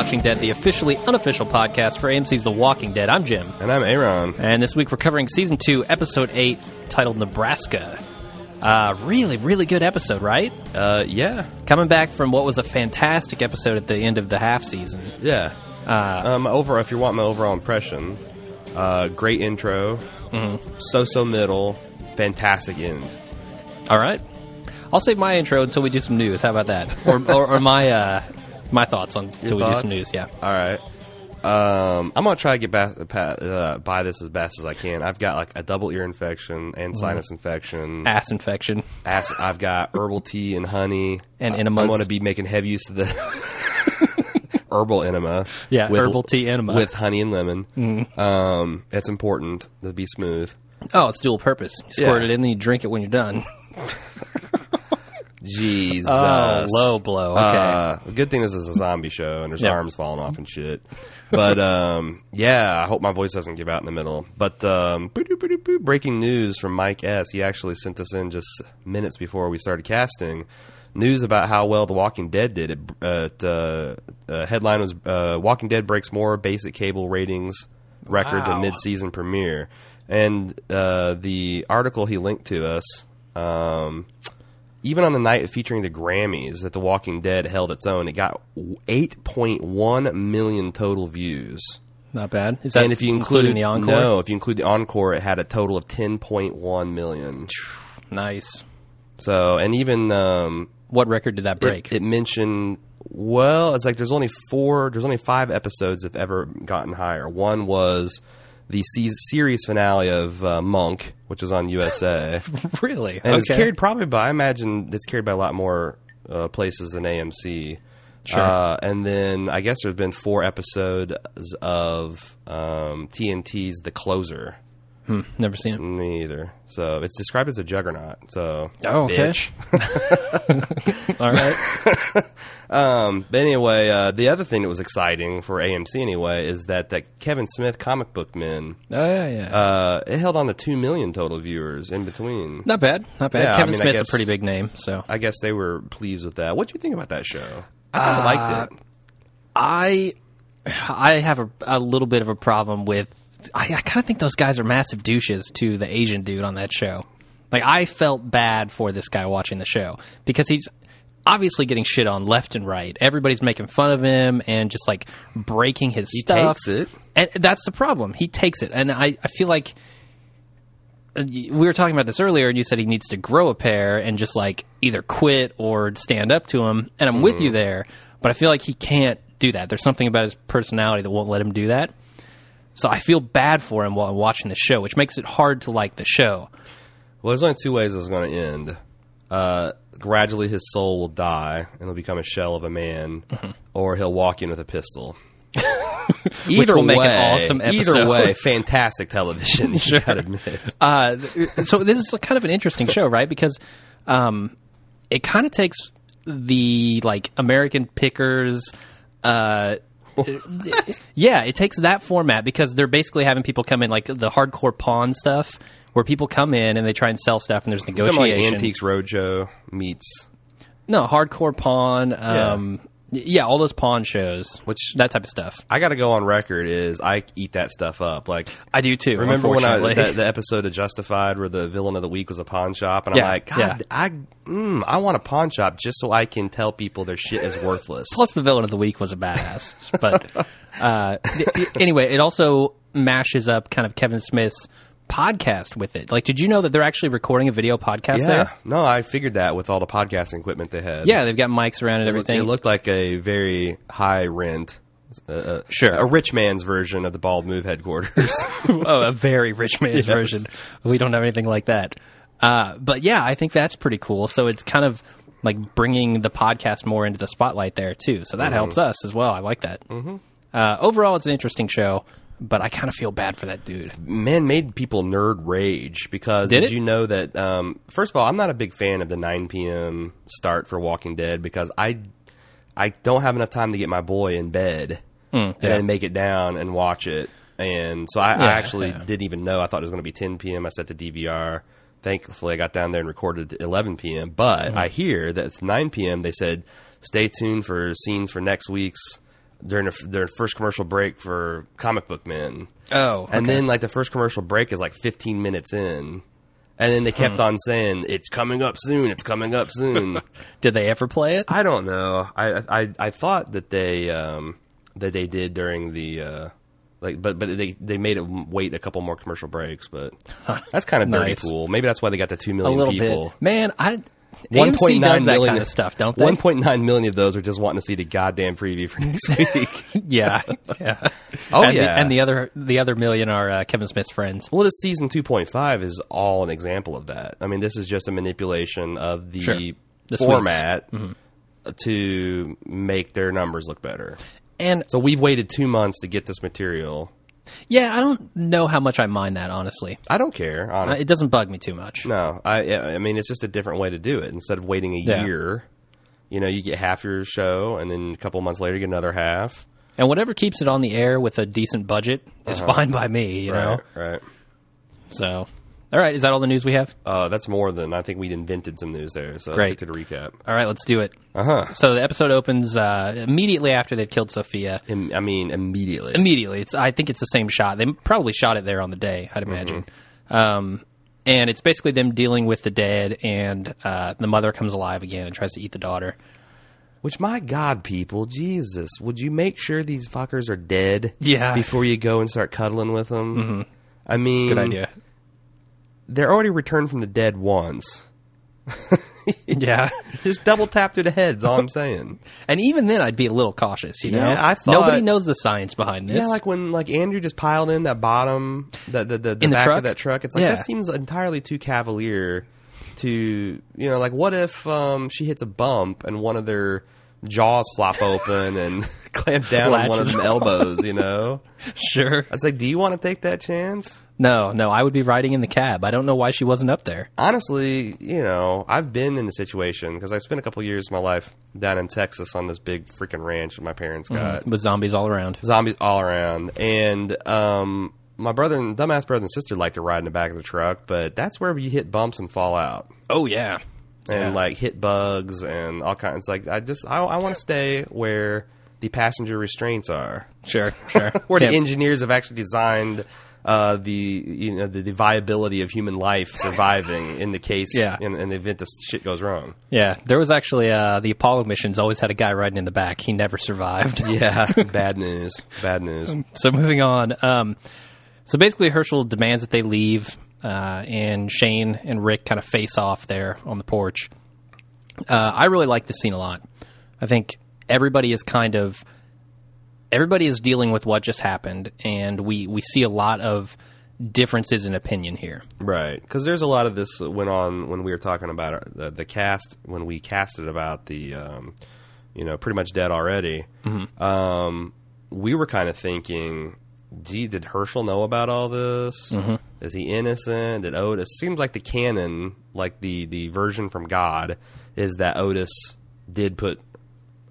Watching Dead, the officially unofficial podcast for AMC's The Walking Dead. I'm Jim. And I'm Aaron. And this week we're covering season two, episode eight, titled Nebraska. Uh, really, really good episode, right? Uh, yeah, Coming back from what was a fantastic episode at the end of the half season. yeah. Uh, um, over if you want my overall impression, uh, great intro, Mm-hmm. so-so middle, fantastic end. all right. I'll save my intro until we do some news. How about that? Or, or, or my uh, my thoughts on until we do some news. Yeah. All right. Um, I'm gonna try to get back, pa- uh, by this as best as I can. I've got like a double ear infection and Mm-hmm. sinus infection. Ass infection. Ass, I've got herbal tea and honey. And I- enemas. I'm going to be making heavy use of the herbal enema. Yeah, herbal tea enema. with honey and lemon. Um, it's important to be smooth. Oh, it's dual purpose. You squirt Yeah. it in, then you drink it when you're done. Jesus. Oh, low blow. Okay. Uh, the good thing this is a zombie show and there's Yep. arms falling off and shit. But um, yeah, I hope my voice doesn't give out in the middle. But um, breaking news from Mike S. He actually sent us in just minutes before we started casting. News about how well The Walking Dead did. It, uh, it, uh, uh, headline was uh, Walking Dead breaks more basic cable ratings records Wow. at mid-season premiere. And uh, the article he linked to us, um, even on the night featuring the Grammys that The Walking Dead held its own, it got 8.1 million total views. Not bad. Is that and if you including include the encore? no, if you include the encore, it had a total of 10.1 million. Nice. So, and even um, What record did that it- break? It, mentioned well, it's like there's only four, there's only five episodes that have ever gotten higher. One was the series finale of uh, Monk, which was on USA, really? and it's carried probably by I imagine it's carried by a lot more uh, places than AMC. Sure. Uh, and then I guess there's been four episodes of um, TNT's The Closer. Never seen it. Me either. So it's described as a juggernaut. So Oh, okay. bitch. All right. Um, but anyway, uh, the other thing that was exciting for AMC anyway is that that Kevin Smith comic book men Oh, yeah, yeah. uh, it held on to two million total viewers in between. not bad. Not bad. yeah, I Kevin mean, Smith's guess- a pretty big name, so I guess they were pleased with that. What do you think about that show? I kind of liked it. I I have a, a little bit of a problem with. I, I kind of think those guys are massive douches to the Asian dude on that show. Like I felt bad for this guy watching the show because he's obviously getting shit on left and right. Everybody's making fun of him and just like breaking his He stuff. takes it. and that's the problem. He takes it, and I I feel like uh, we were talking about this earlier, and you said he needs to grow a pair and just like either quit or stand up to him. And I'm with Mm-hmm. you there, but I feel like he can't do that. There's something about his personality that won't let him do that. So I feel bad for him while I'm watching the show, which makes it hard to like the show. Well, there's only two ways it's going to end. Uh, gradually, his soul will die and he'll become a shell of a man, Mm-hmm. or he'll walk in with a pistol. either will make an way, awesome either way, fantastic television. You gotta admit. Uh, so this is kind of an interesting show, right? Because um, it kind of takes the like American Pickers. Uh, yeah, it takes that format because they're basically having people come in like the hardcore pawn stuff, where people come in and they try and sell stuff, and there's Something like negotiation. Antiques Roadshow meets No, hardcore pawn. Um, yeah. All those pawn shows, Which- that type of stuff. I got to go on record is I eat that stuff up. Like, I do too. remember when I the, the episode of Justified where the villain of the week was a pawn shop, and Yeah, I'm like, God, yeah. I mm, I want a pawn shop just so I can tell people their shit is worthless. Plus, the villain of the week was a badass. but uh, anyway, it also mashes up kind of Kevin Smith's podcast with it. Like, did you know that they're actually recording a video podcast yeah, there? no, I figured that with all the podcasting equipment they had. Yeah, they've got mics around and it, looked- everything. it looked like a very high rent. Uh, Sure. a rich man's version of the Bald Move headquarters. oh, a very rich man's version. We don't have anything like that. Uh, but yeah, I think that's pretty cool. So it's kind of like bringing the podcast more into the spotlight there too. So that helps us as well. I like that. Mm-hmm. Uh, overall, it's an interesting show. But I kind of feel bad for that dude. man made people nerd rage because Did did, you know that um, first of all i'm not a big fan of the 9 p.m start for walking dead because i i don't have enough time to get my boy in bed and yeah. then make it down and watch it and so i, I actually yeah. didn't even know i thought it was going to be 10 p.m i set the dvr thankfully i got down there and recorded at 11 p.m but Mm-hmm. i hear that it's 9 p.m they said stay tuned for scenes for next week's during the, their first commercial break for comic book men Oh, and then like the first commercial break is like 15 minutes in. And then they kept Hmm. on saying, "It's coming up soon. It's coming up soon." did they ever play it? I don't know. I I I thought that they um that they did during the uh like but but they they made it wait a couple more commercial breaks, but that's kind of dirty Nice. pool. Maybe that's why they got the two million A little people. bit, man. I AMC point does that million kind of stuff, don't they? One point nine million of those are just wanting to see the goddamn preview for next week. yeah, yeah. Oh, and yeah. the, and the other the other million are uh, Kevin Smith's friends. Well, this season 2.5 is all an example of that. I mean, this is just a manipulation of the Sure. The Mm-hmm. format to make their numbers look better. And So we've waited two months to get this material. Yeah, I don't know how much I mind that honestly. I don't care, Uh, honestly. it doesn't bug me too much. no, I, I mean, it's just a different way to do it. Instead of waiting a Yeah. year, you know, you get half your show, and then a couple months later, you get another half. And whatever keeps it on the air with a decent budget is fine by me. You know. Right, right. So, all right, is that all the news we have? Uh, that's more than I think we'd invented some news there. So Great. let's get to the recap. All right, let's do it. Uh huh. So the episode opens uh, immediately after they've killed Sophia. I mean, immediately. Immediately, it's I think it's the same shot. They probably shot it there on the day, I'd imagine. Um, and it's basically them dealing with the dead, and uh, the mother comes alive again and tries to eat the daughter. Which, my God, people, Jesus, would you make sure these fuckers are dead? Yeah. Before you go and start cuddling with them. Mm-hmm. I mean, Good idea. They're already returned from the dead once. yeah, Just double tap through the heads. All I'm saying. and even then, I'd be a little cautious. You know, Yeah, I thought- nobody knows the science behind this. Yeah, like when like Andrea just piled in that bottom, the the, the, the back of that truck. It's like Yeah. that seems entirely too cavalier. To you know, like what if um, she hits a bump and one of their jaws flop open and clamp down on one of Latches them elbows? You know, sure. I was like, do you want to take that chance? No, no, I would be riding in the cab. I don't know why she wasn't up there. honestly, you know, I've been in the situation because I spent a couple years of my life down in Texas on this big freaking ranch that my parents got. with zombies all around. Zombies all around. And um, my brother and dumbass brother and sister like to ride in the back of the truck, but that's where you hit bumps and fall out. Oh yeah, And Yeah. like hit bugs and all kinds. Like I just I, I want to stay where the passenger restraints are, sure, sure. where Can't- the engineers have actually designed uh, the you know the, the viability of human life surviving in the case Yeah. in, in the event this shit goes wrong. Yeah, there was actually uh, the Apollo missions always had a guy riding in the back. He never survived. Yeah, bad news. Bad news. so moving on. Um, so basically, Hershel demands that they leave, uh, and Shane and Rick kind of face off there on the porch. Uh, I really like this scene a lot. I think everybody is kind of everybody is dealing with what just happened, and we we see a lot of differences in opinion here. Right, because there's a lot of this went on when we were talking about our, the, the cast when we casted about the, um, you know, pretty much dead already. Um, we were kind of thinking, gee, did Hershel know about all this? Is he innocent? Did Otis? Seems like the canon, like the the version from God, is that Otis did put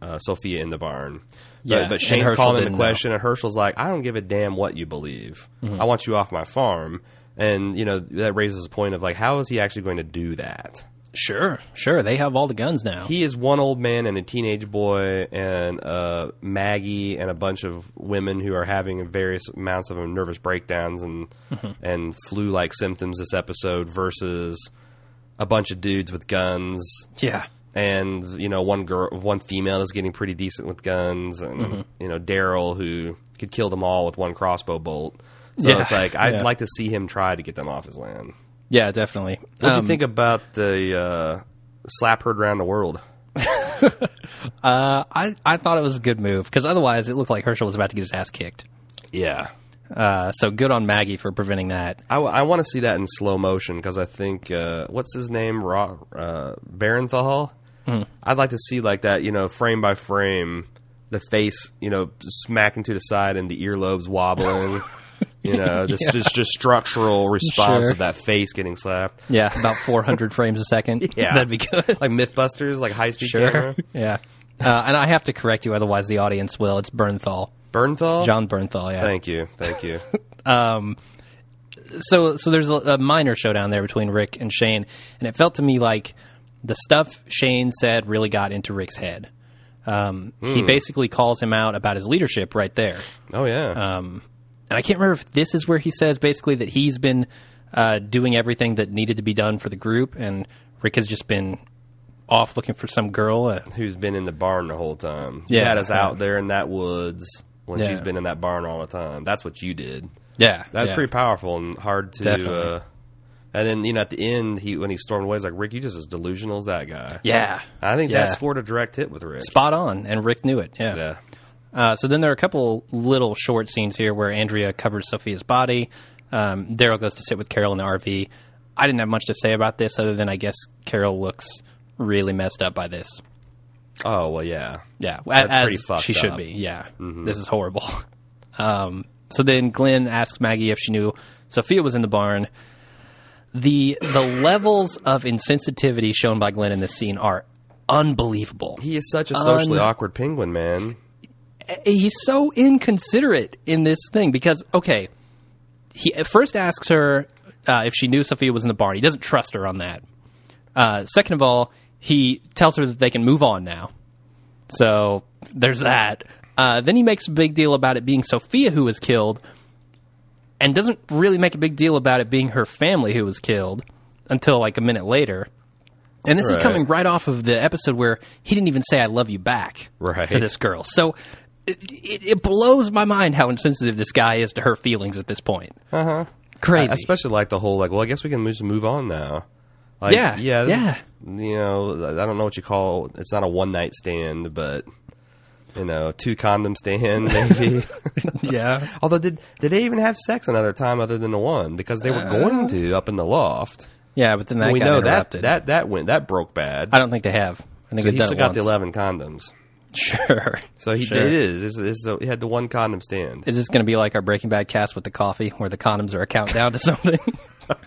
uh, Sophia in the barn. Yeah, but, but Shane's calling him the know. question, and Hershel's like, I don't give a damn what you believe. I want you off my farm. And, you know, that raises a point of like, how is he actually going to do that? Sure, sure. They have all the guns now. He is one old man and a teenage boy, and uh, Maggie and a bunch of women who are having various amounts of nervous breakdowns and and flu like symptoms this episode versus a bunch of dudes with guns yeah. And you know one girl one female is getting pretty decent with guns and Mm-hmm. you know Daryl who could kill them all with one crossbow bolt. So Yeah, it's like I'd yeah. like to see him try to get them off his land. Yeah, definitely. What do Um, you think about the uh, slap heard around the world? Uh, I I thought it was a good move because otherwise it looked like Hershel was about to get his ass kicked. Yeah, Uh, so good on Maggie for preventing that. I, want to see that in slow motion because I think uh, what's his name, Ra- uh, Barenthal. Hmm. I'd like to see like that, you know, frame by frame, the face, you know, smacking to the side and the earlobes wobbling. You know, this Yeah. just just structural response Sure. of that face getting slapped. Yeah, about 400 frames a second. Yeah. That'd be good. Like MythBusters, like high speed Sure. camera. Yeah. Uh, and I have to correct you, otherwise the audience will. It's Bernthal. Bernthal? Jon Bernthal, yeah. Thank you. Thank you. um, so so there's a, a minor showdown there between Rick and Shane, and it felt to me like the stuff Shane said really got into Rick's head. Um, He basically calls him out about his leadership right there, Oh yeah. and I can't remember if this is where he says basically that he's been uh, doing everything that needed to be done for the group, and Rick has just been off looking for some girl. Uh, Who's been in the barn the whole time? You Yeah, had us out there in that woods when Yeah. she's been in that barn all the time. That's what you did. yeah, That's yeah. pretty powerful and hard to. Uh, and then you know at the end, he when he stormed away, he's like, "Rick, you just as delusional as that guy." Yeah, I think yeah. that scored a direct hit with Rick. spot on, and Rick knew it. Yeah. Yeah. Uh, so then there are a couple little short scenes here where Andrea covers Sophia's body. Um, Daryl goes to sit with Carol in the RV. I didn't have much to say about this other than I guess Carol looks really messed up by this. Oh well, yeah. Yeah, That's as pretty fucked she should up. be. Yeah, this is horrible. Um, so then Glenn asks Maggie if she knew Sophia was in the barn. The the levels of insensitivity shown by Glenn in this scene are unbelievable. He is such a socially Un- awkward penguin, man. he's so inconsiderate in this thing because okay, he first asks her uh, if she knew Sophia was in the barn. He doesn't trust her on that. Uh, second of all, he tells her that they can move on now. So there's that. Uh, then he makes a big deal about it being Sophia who was killed, and doesn't really make a big deal about it being her family who was killed until like a minute later. And this is coming right off of the episode where he didn't even say "I love you" back Right. to this girl. So it, it, it blows my mind how insensitive this guy is to her feelings at this point. Uh huh. Crazy. I especially like the whole like, well, I guess we can just move on now. Like, Yeah, yeah, yeah. You know, I don't know what you call. It's not a one night stand, but you know, two condom stand maybe. yeah. Although, did did they even have sex another time other than the one? Because they were Uh, going to up in the loft. Yeah, but then that we know that that that went that broke bad. I don't think they have. I think so he still got the eleven condoms. Sure. So he Sure. it is. It's, it's the, he had the one condom stand. Is this going to be like our Breaking Bad cast with the coffee, where the condoms are a countdown to something?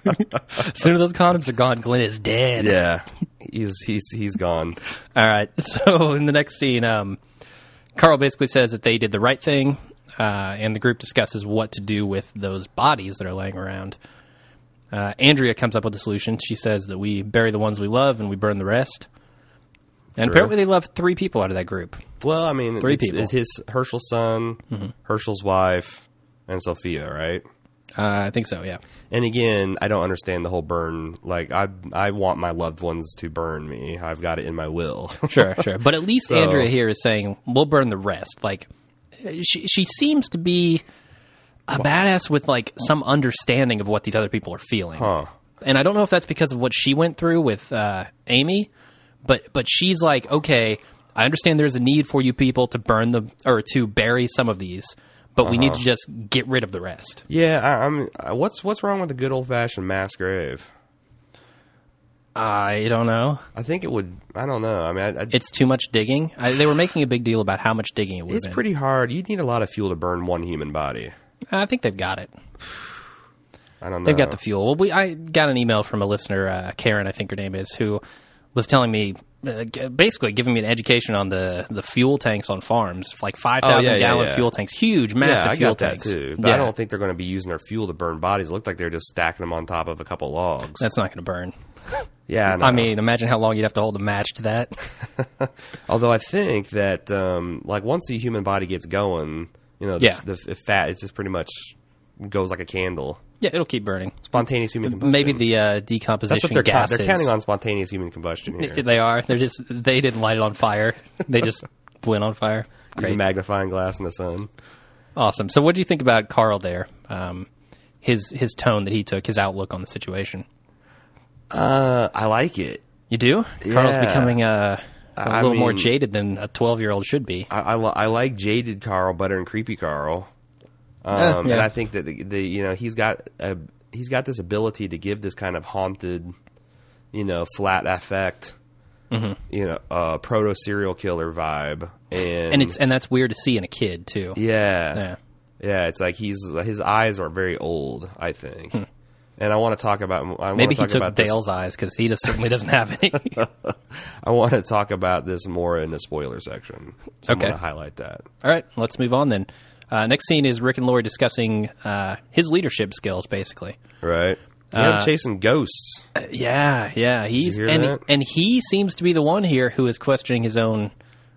as soon as those condoms are gone, Glenn is dead. yeah, he's he's he's gone. All right. So in the next scene, um, Carl basically says that they did the right thing, uh, and the group discusses what to do with those bodies that are laying around. Uh, Andrea comes up with a solution. She says that we bury the ones we love and we burn the rest. And Sure. apparently, they left three people out of that group. Well, I mean, Three it's, people. it's his Hershel's son, Hershel's wife, and Sophia, right? Uh, I think so. Yeah. And again, I don't understand the whole burn. Like, I I want my loved ones to burn me. I've got it in my will. Sure, sure. But at least So- Andrea here is saying we'll burn the rest. Like she she seems to be a badass with like some understanding of what these other people are feeling. Huh. And I don't know if that's because of what she went through with uh, Amy, but but she's like, okay, I understand there's a need for you people to burn the or to bury some of these, but we need to just get rid of the rest. yeah, I, I'm. uh, What's what's wrong with the good old fashioned mass grave? I don't know. I think it would. I don't know. I mean, I, I, It's too much digging. I, they were making a big deal about how much digging it was. it's been. pretty hard. You'd need a lot of fuel to burn one human body. I think they've got it. I don't know. They've got the fuel. Well, we I got an email from a listener, uh, Karen, I think her name is, who was telling me, uh, basically giving me an education on the the fuel tanks on farms, like five thousand Oh, yeah, yeah, gallon yeah. fuel tanks, huge, massive yeah, I fuel tanks. too. But yeah, I don't think they're going to be using their fuel to burn bodies. It looked like they're just stacking them on top of a couple logs. that's not going to burn. yeah, I mean, imagine how long you'd have to hold a match to that. although I think that um, like once the human body gets going, you know, the, Yeah. the, the fat it's just pretty much goes like a candle. yeah, it'll keep burning. Spontaneous human combustion. Maybe the uh, that's decomposition what they're gases. they're counting on spontaneous human combustion here. They are. They're just. They didn't light it on fire. They just went on fire. Use a Great. magnifying glass in the sun. Awesome. So, what do you think about Carl there? Um, his his tone that he took, his outlook on the situation. Uh, I like it. You do? Carl's becoming a I little more jaded than a twelve year old should be. I, I, I like jaded Carl better than creepy Carl. Um, yeah. And I think that the, the you know he's got a, he's got this ability to give this kind of haunted, you know, flat affect. you know, uh, proto serial killer vibe, and and it's and that's weird to see in a kid too. yeah, Yeah. yeah, it's like he's his eyes are very old, I think. And I want to talk about. I Hmm. Maybe he took about this- Dale's eyes because he just certainly doesn't have any. I want to talk about this more in the spoiler section. So Okay. I'm going to highlight that. All right, let's move on then. Uh, next scene is Rick and Lori discussing uh, his leadership skills, basically. Right? Yeah, I'm chasing ghosts. Uh, yeah, yeah, he's hear and that? and he seems to be the one here who is questioning his own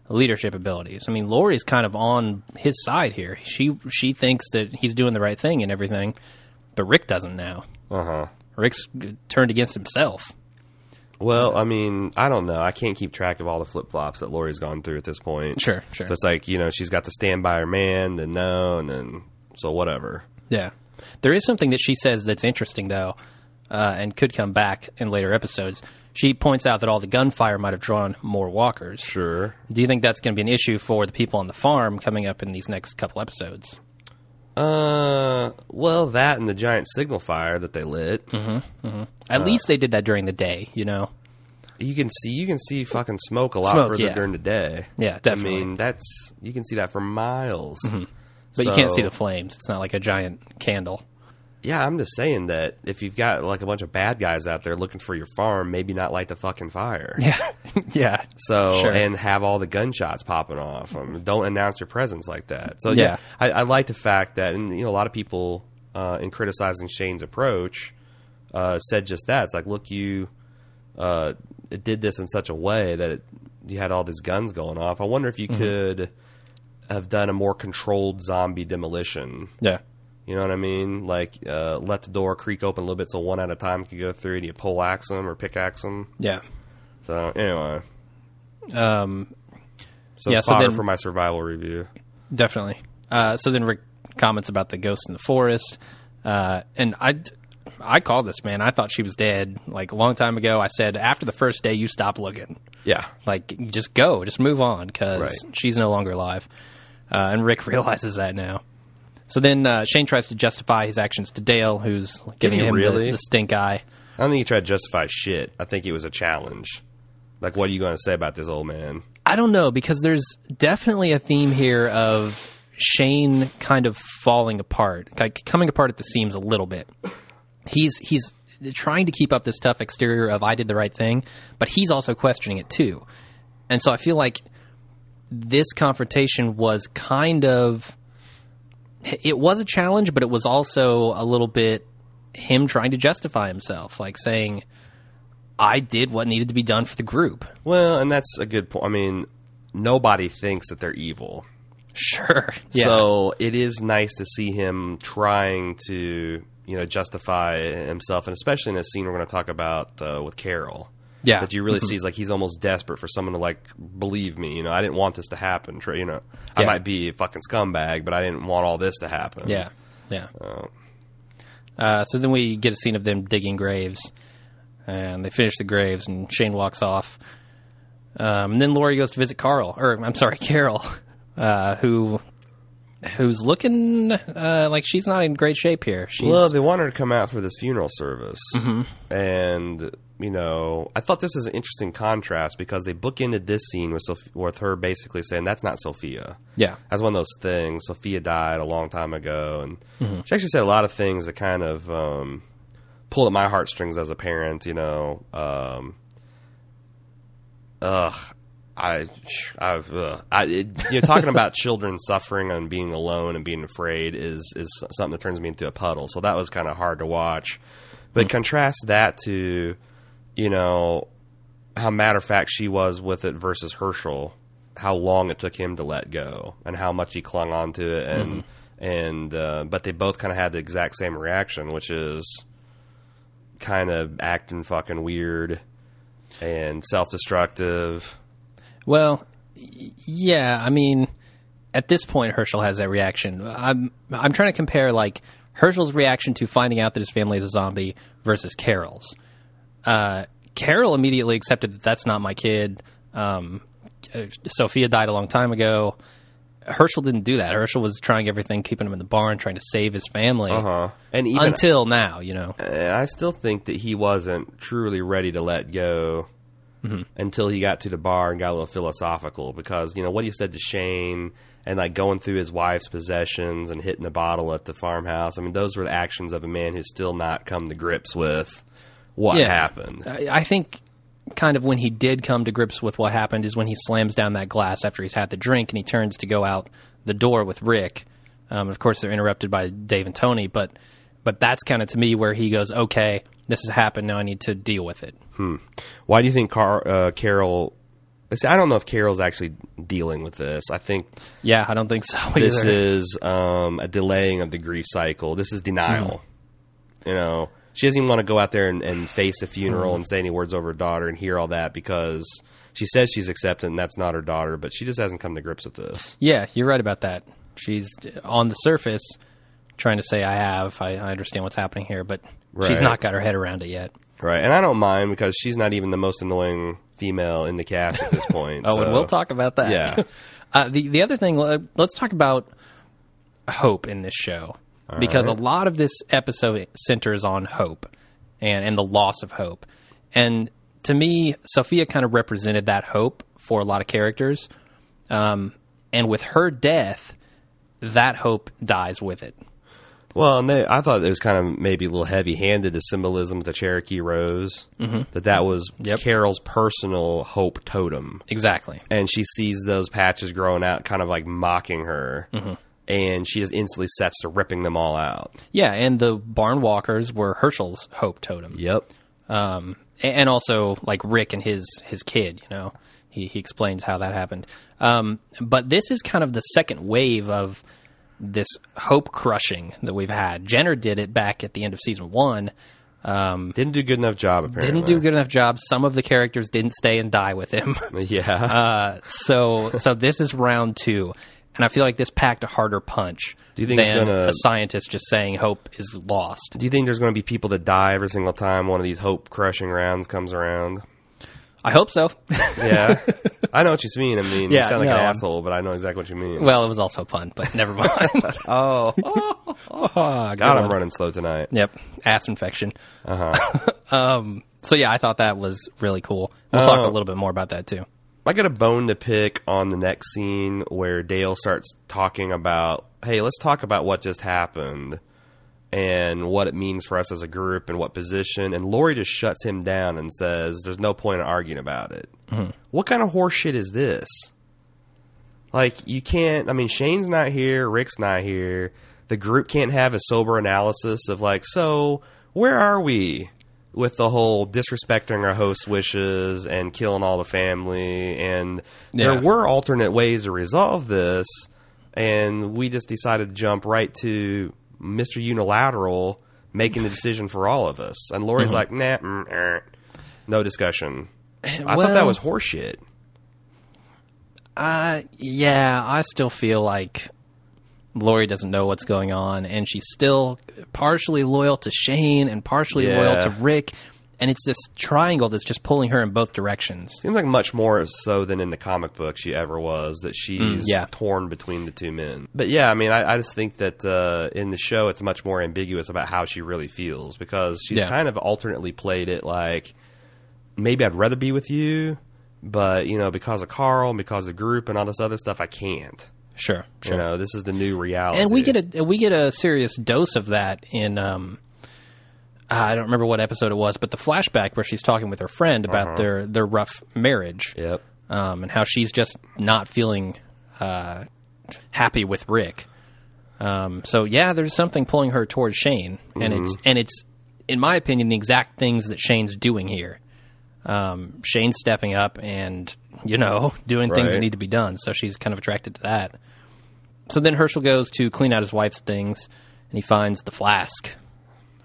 leadership abilities. I mean, Lori's kind of on his side here. She she thinks that he's doing the right thing and everything, but Rick doesn't now. Uh huh. Rick's turned against himself. Well, I mean, I don't know. I can't keep track of all the flip flops that Lori's gone through at this point. Sure, sure. So it's like you know she's got to stand by her man, then no, and then so whatever. Yeah. There is something that she says that's interesting, though, uh, and could come back in later episodes. She points out that all the gunfire might have drawn more walkers. Sure. Do you think that's going to be an issue for the people on the farm coming up in these next couple episodes? Uh, well, that and the giant signal fire that they lit. Mm-hmm. At least they did that during the day, you know? You can see you can see fucking smoke a lot Smoke, further yeah. during the day. Yeah, definitely. I mean, that's you can see that for miles. But you can't see the flames. It's not like a giant candle. Yeah, I'm just saying that if you've got like a bunch of bad guys out there looking for your farm, maybe not light the fucking fire. Yeah. yeah. So Sure. and have all the gunshots popping off. Um, don't announce your presence like that. So yeah, Yeah. I, I like the fact that, and you know, a lot of people uh, in criticizing Shane's approach uh, said just that. It's like, look, you uh, it did this in such a way that it, you had all these guns going off. I wonder if you could have done a more controlled zombie demolition. Yeah. You know what I mean? Like uh, let the door creak open a little bit so one at a time could go through. Do you pole axe them or pickaxe them? Yeah. So anyway, Um, so Yeah, so then- for my survival review. Definitely. Uh, so then Rick comments about the ghost in the forest, uh, and I, I called this man. I thought she was dead like a long time ago. I said after the first day, you stop looking. Yeah, Like just go, just move on because Right. she's no longer alive. Uh, and Rick realizes that now. So then uh, Shane tries to justify his actions to Dale, who's giving he him the- the, stink eye. I don't think he tried to justify shit. I think it was a challenge. Like, what are you going to say about this old man? I don't know because there's definitely a theme here of Shane kind of falling apart, like coming apart at the seams a little bit. He's he's trying to keep up this tough exterior of I did the right thing, but he's also questioning it too. And so I feel like this confrontation was kind of it was a challenge, but it was also a little bit him trying to justify himself, like saying I did what needed to be done for the group. Well, and that's a good point. I mean, nobody thinks that they're evil. Sure. Yeah. So it is nice to see him trying to, you know, justify himself, and especially in a scene we're going to talk about uh, with Carol. Yeah. that you really see is like he's almost desperate for someone to like believe me. You know, I didn't want this to happen. You know, I Yeah. might be a fucking scumbag, but I didn't want all this to happen. Yeah, yeah. Uh, so then we get a scene of them digging graves, and they finish the graves, and Shane walks off. Um, and then Lori goes to visit Carl, or I'm sorry, Carol, uh, who who's looking uh, like she's not in great shape here. She's Well, they want her to come out for this funeral service, Mm-hmm. and you know, I thought this was an interesting contrast because they bookended this scene with Soph- with her basically saying that's not Sophia. yeah, That's one of those things. Sophia died a long time ago, and Mm-hmm. she actually said a lot of things that kind of um, pull at my heartstrings as a parent. You know, um, ugh, I, I, ugh, I it, you know, talking about children suffering and being alone and being afraid is is something that turns me into a puddle. So that was kind of hard to watch. But contrast that to, you know, how matter of fact she was with it versus Hershel, how long it took him to let go, and how much he clung on to it, and and uh, but they both kind of had the exact same reaction, which is kind of acting fucking weird and self destructive. Well, yeah. I mean, at this point, Hershel has that reaction. I'm I'm trying to compare like Hershel's reaction to finding out that his family is a zombie versus Carol's. Uh, Carol immediately accepted that that's not my kid. Um, uh, Sophia died a long time ago. Hershel didn't do that. Hershel was trying everything, keeping him in the barn, trying to save his family. Uh huh. And even Until now, you know. Uh, I still think that he wasn't truly ready to let go until he got to the bar and got a little philosophical because you know what he said to Shane and like going through his wife's possessions and hitting the bottle at the farmhouse. I mean, those were the actions of a man who's still not come to grips with what Yeah. happened. I, I think kind of when he did come to grips with what happened is when he slams down that glass after he's had the drink and he turns to go out the door with Rick. Um, of course, they're interrupted by Dave and Tony, but but that's kind of to me where he goes, okay, this has happened. Now I need to deal with it. Why do you think Car- uh, Carol? see, I don't know if Carol's actually dealing with this. I think Yeah, I don't think so. this is um, a delaying of the grief cycle. This is denial. You know, she doesn't even want to go out there and, and face the funeral and say any words over her daughter and hear all that because she says she's accepting and that's not her daughter, but she just hasn't come to grips with this. Yeah, you're right about that. She's on the surface trying to say, I have, I, I understand what's happening here, but she's not got her head around it yet. Right. And I don't mind because she's not even the most annoying female in the cast at this point. Oh, and we'll talk about that. Yeah. uh, the the other thing, let's talk about hope in this show because right. a lot of this episode centers on hope and and the loss of hope. And to me, Sophia kind of represented that hope for a lot of characters. Um, and with her death, that hope dies with it. Well, and they, I thought it was kind of maybe a little heavy-handed the symbolism with the Cherokee rose. Mm-hmm. That that was Yep. Carol's personal hope totem, Exactly. and she sees those patches growing out, kind of like mocking her, and she just instantly sets to ripping them all out. Yeah, and the barn walkers were Hershel's hope totem. Yep. um, and also like Rick and his his kid. You know, he he explains how that happened. Um, but this is kind of the second wave of this hope crushing that we've had. Jenner did it back at the end of season one. Um, Didn't do a good enough job. Apparently, didn't do a good enough job. Some of the characters didn't stay and die with him. Yeah. Uh, so so this is round two, and I feel like this packed a harder punch. Do you think it's than gonna- a scientist just saying hope is lost? do you think there's going to be people that die every single time one of these hope crushing rounds comes around? I hope so. Yeah. I know what you mean. I mean, you sound like no, an asshole, but I know exactly what you mean. well, it was also a pun, but never mind. oh, oh, God, I'm running slow tonight. Yep, ass infection. Uh huh. Um, so yeah, I thought that was really cool. We'll talk Oh. a little bit more about that too. I got a bone to pick on the next scene where Dale starts talking about, hey, let's talk about what just happened and what it means for us as a group and what position. And Lori just shuts him down and says, there's no point in arguing about it. Mm-hmm. What kind of horseshit is this? Like, you can't, I mean, Shane's not here, Rick's not here. The group can't have a sober analysis of, like, so where are we? With the whole disrespecting our host's wishes and killing all the family and Yeah. there were alternate ways to resolve this and we just decided to jump right to Mr. Unilateral making the decision for all of us and Lori's like nah mm, er, no discussion I thought that was horseshit Uh, yeah, I still feel like Lori doesn't know what's going on, and she's still partially loyal to Shane and partially loyal to Rick, and it's this triangle that's just pulling her in both directions. seems like much more so than in the comic book she ever was that she's Mm, yeah. torn between the two men but yeah i mean i, I just think that uh, in the show it's much more ambiguous about how she really feels because she's Yeah. kind of alternately played it like maybe i'd rather be with you but you know because of carl and because of the group and all this other stuff i can't Sure, sure. you know this is the new reality and we get a we get a serious dose of that in um I don't remember what episode it was, but the flashback where she's talking with her friend about their their rough marriage, yep um, and how she's just not feeling uh, happy with Rick. Um, so yeah, there's something pulling her towards Shane, and it's and it's in my opinion the exact things that Shane's doing here. Um, Shane's stepping up and you know doing things that need to be done, so she's kind of attracted to that. So then Hershel goes to clean out his wife's things, and he finds the flask,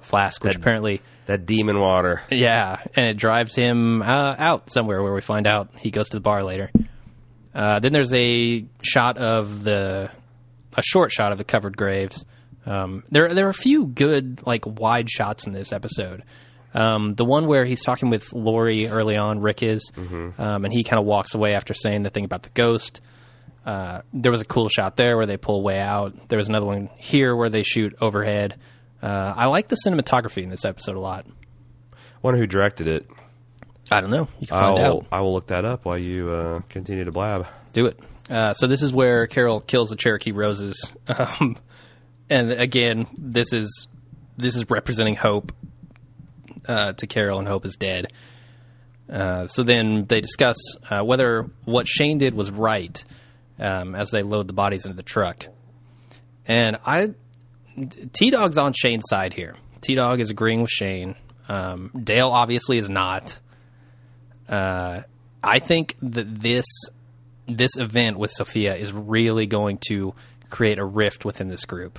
flask, which That- apparently that demon water yeah, and it drives him uh, out somewhere where we find out he goes to the bar later. Uh, then there's a shot of the a short shot of the covered graves. Um, there there are a few good like wide shots in this episode. Um, the one where he's talking with Lori early on, Rick is, um, and he kind of walks away after saying the thing about the ghost. Uh, there was a cool shot there where they pull way out. There was another one here where they shoot overhead. Uh, I like the cinematography in this episode a lot. wonder who directed it I don't know. You can find I'll, out. I will look that up while you uh, continue to blab. Do it. Uh, so this is where Carol kills the Cherokee Roses, um, and again, this is this is representing Hope uh, to Carol, and Hope is dead. Uh, so then they discuss uh, whether what Shane did was right um, as they load the bodies into the truck. And I, T Dog's on Shane's side here. T Dog is agreeing with Shane. Um, Dale obviously is not. Uh, I think that this this event with Sophia is really going to create a rift within this group,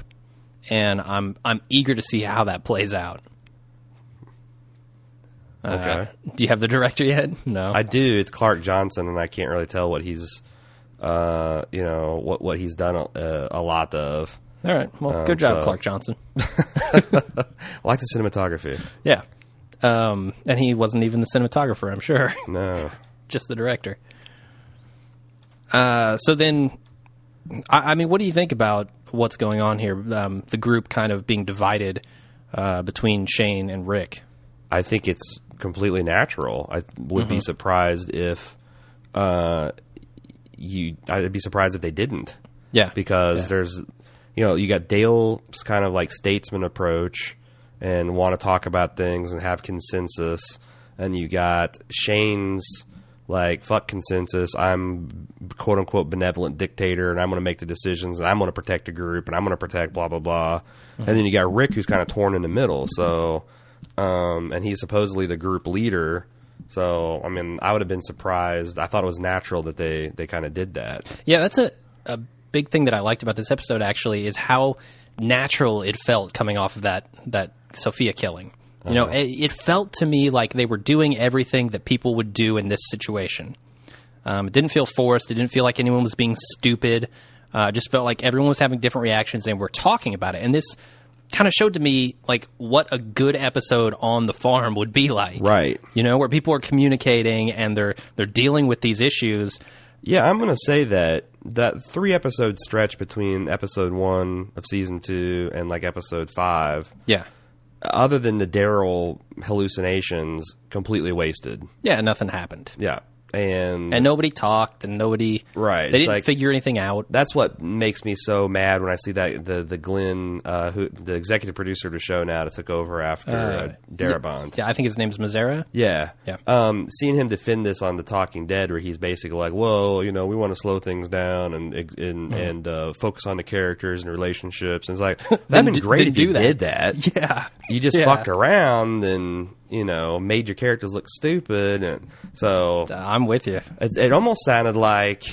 and I'm I'm eager to see how that plays out. Uh, Okay. do you have the director yet? No. I do. It's Clark Johnson, and I can't really tell what he's, uh, you know, what what he's done a, a lot of. All right. Well, Um, good job, so- Clark Johnson. I like the cinematography. Yeah. Um, and he wasn't even the cinematographer, I'm sure. No, just the director. Uh, so then, I, I mean, what do you think about what's going on here? Um, the group kind of being divided uh, between Shane and Rick. I think it's completely natural. I would be surprised if, uh, you. I'd be surprised if they didn't. Yeah, because Yeah. there's you know you got Dale's kind of like statesman approach and want to talk about things and have consensus and you got Shane's like fuck consensus I'm quote unquote benevolent dictator and I'm going to make the decisions and I'm going to protect a group and I'm going to protect blah blah blah and then you got Rick who's kind of torn in the middle so um and he's supposedly the group leader so I mean I would have been surprised I thought it was natural that they they kind of did that yeah. That's a a big thing that I liked about this episode. Actually, is how natural it felt coming off of that that Sophia killing. You know, it, it felt to me like they were doing everything that people would do in this situation. Um, it didn't feel forced. It didn't feel like anyone was being stupid. Uh, it just felt like everyone was having different reactions and we're talking about it. And this kind of showed to me like what a good episode on the farm would be like. Right. You know, where people are communicating and they're they're dealing with these issues. Yeah, I'm gonna say that that three episode stretch between episode one of season two and like episode five, Yeah. other than the Daryl hallucinations, completely wasted. Yeah, nothing happened. Yeah, and And nobody talked and nobody Right, They didn't like- figure anything out. that's what makes me so mad when I see that the the Glen, uh, who the executive producer of the show now, that took over after uh, Darabont. Yeah, I think his name's Mazzara. Yeah. Yeah. Um, seeing him defend this on The Talking Dead, where he's basically like, "Well, you know, we want to slow things down and and Hmm. and uh, focus on the characters and relationships." And it's like that'd been great if you that. did that. Yeah. You just Yeah. fucked around and you know made your characters look stupid, and so I'm with you. it, it almost sounded like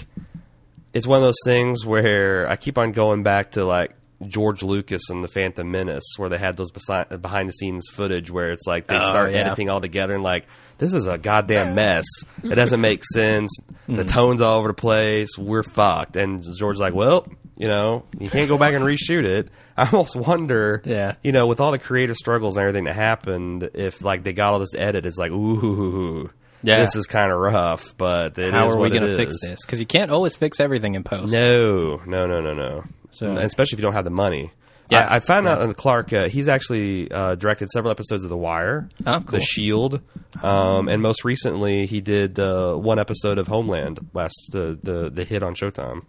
it's one of those things where I keep on going back to like George Lucas and the Phantom Menace, where they had those behind the scenes footage where it's like they Oh, start yeah. editing all together and like this is a goddamn mess. it doesn't make sense. The Mm. tones all over the place. We're fucked. And George's like, well, you know, you can't go back and reshoot it. I almost wonder, Yeah. you know, with all the creative struggles and everything that happened, if like they got all this edit, it's like, ooh, Yeah. this is kind of rough, but it How is are we what it going to fix is. this? Because you can't always fix everything in post. No, no, no, no, no. So- And especially if you don't have the money. Yeah. I, I found out on Clark. Uh, he's actually uh, directed several episodes of The Wire, Oh, cool. The Shield, um, and most recently he did uh, one episode of Homeland. Last the the the hit on Showtime.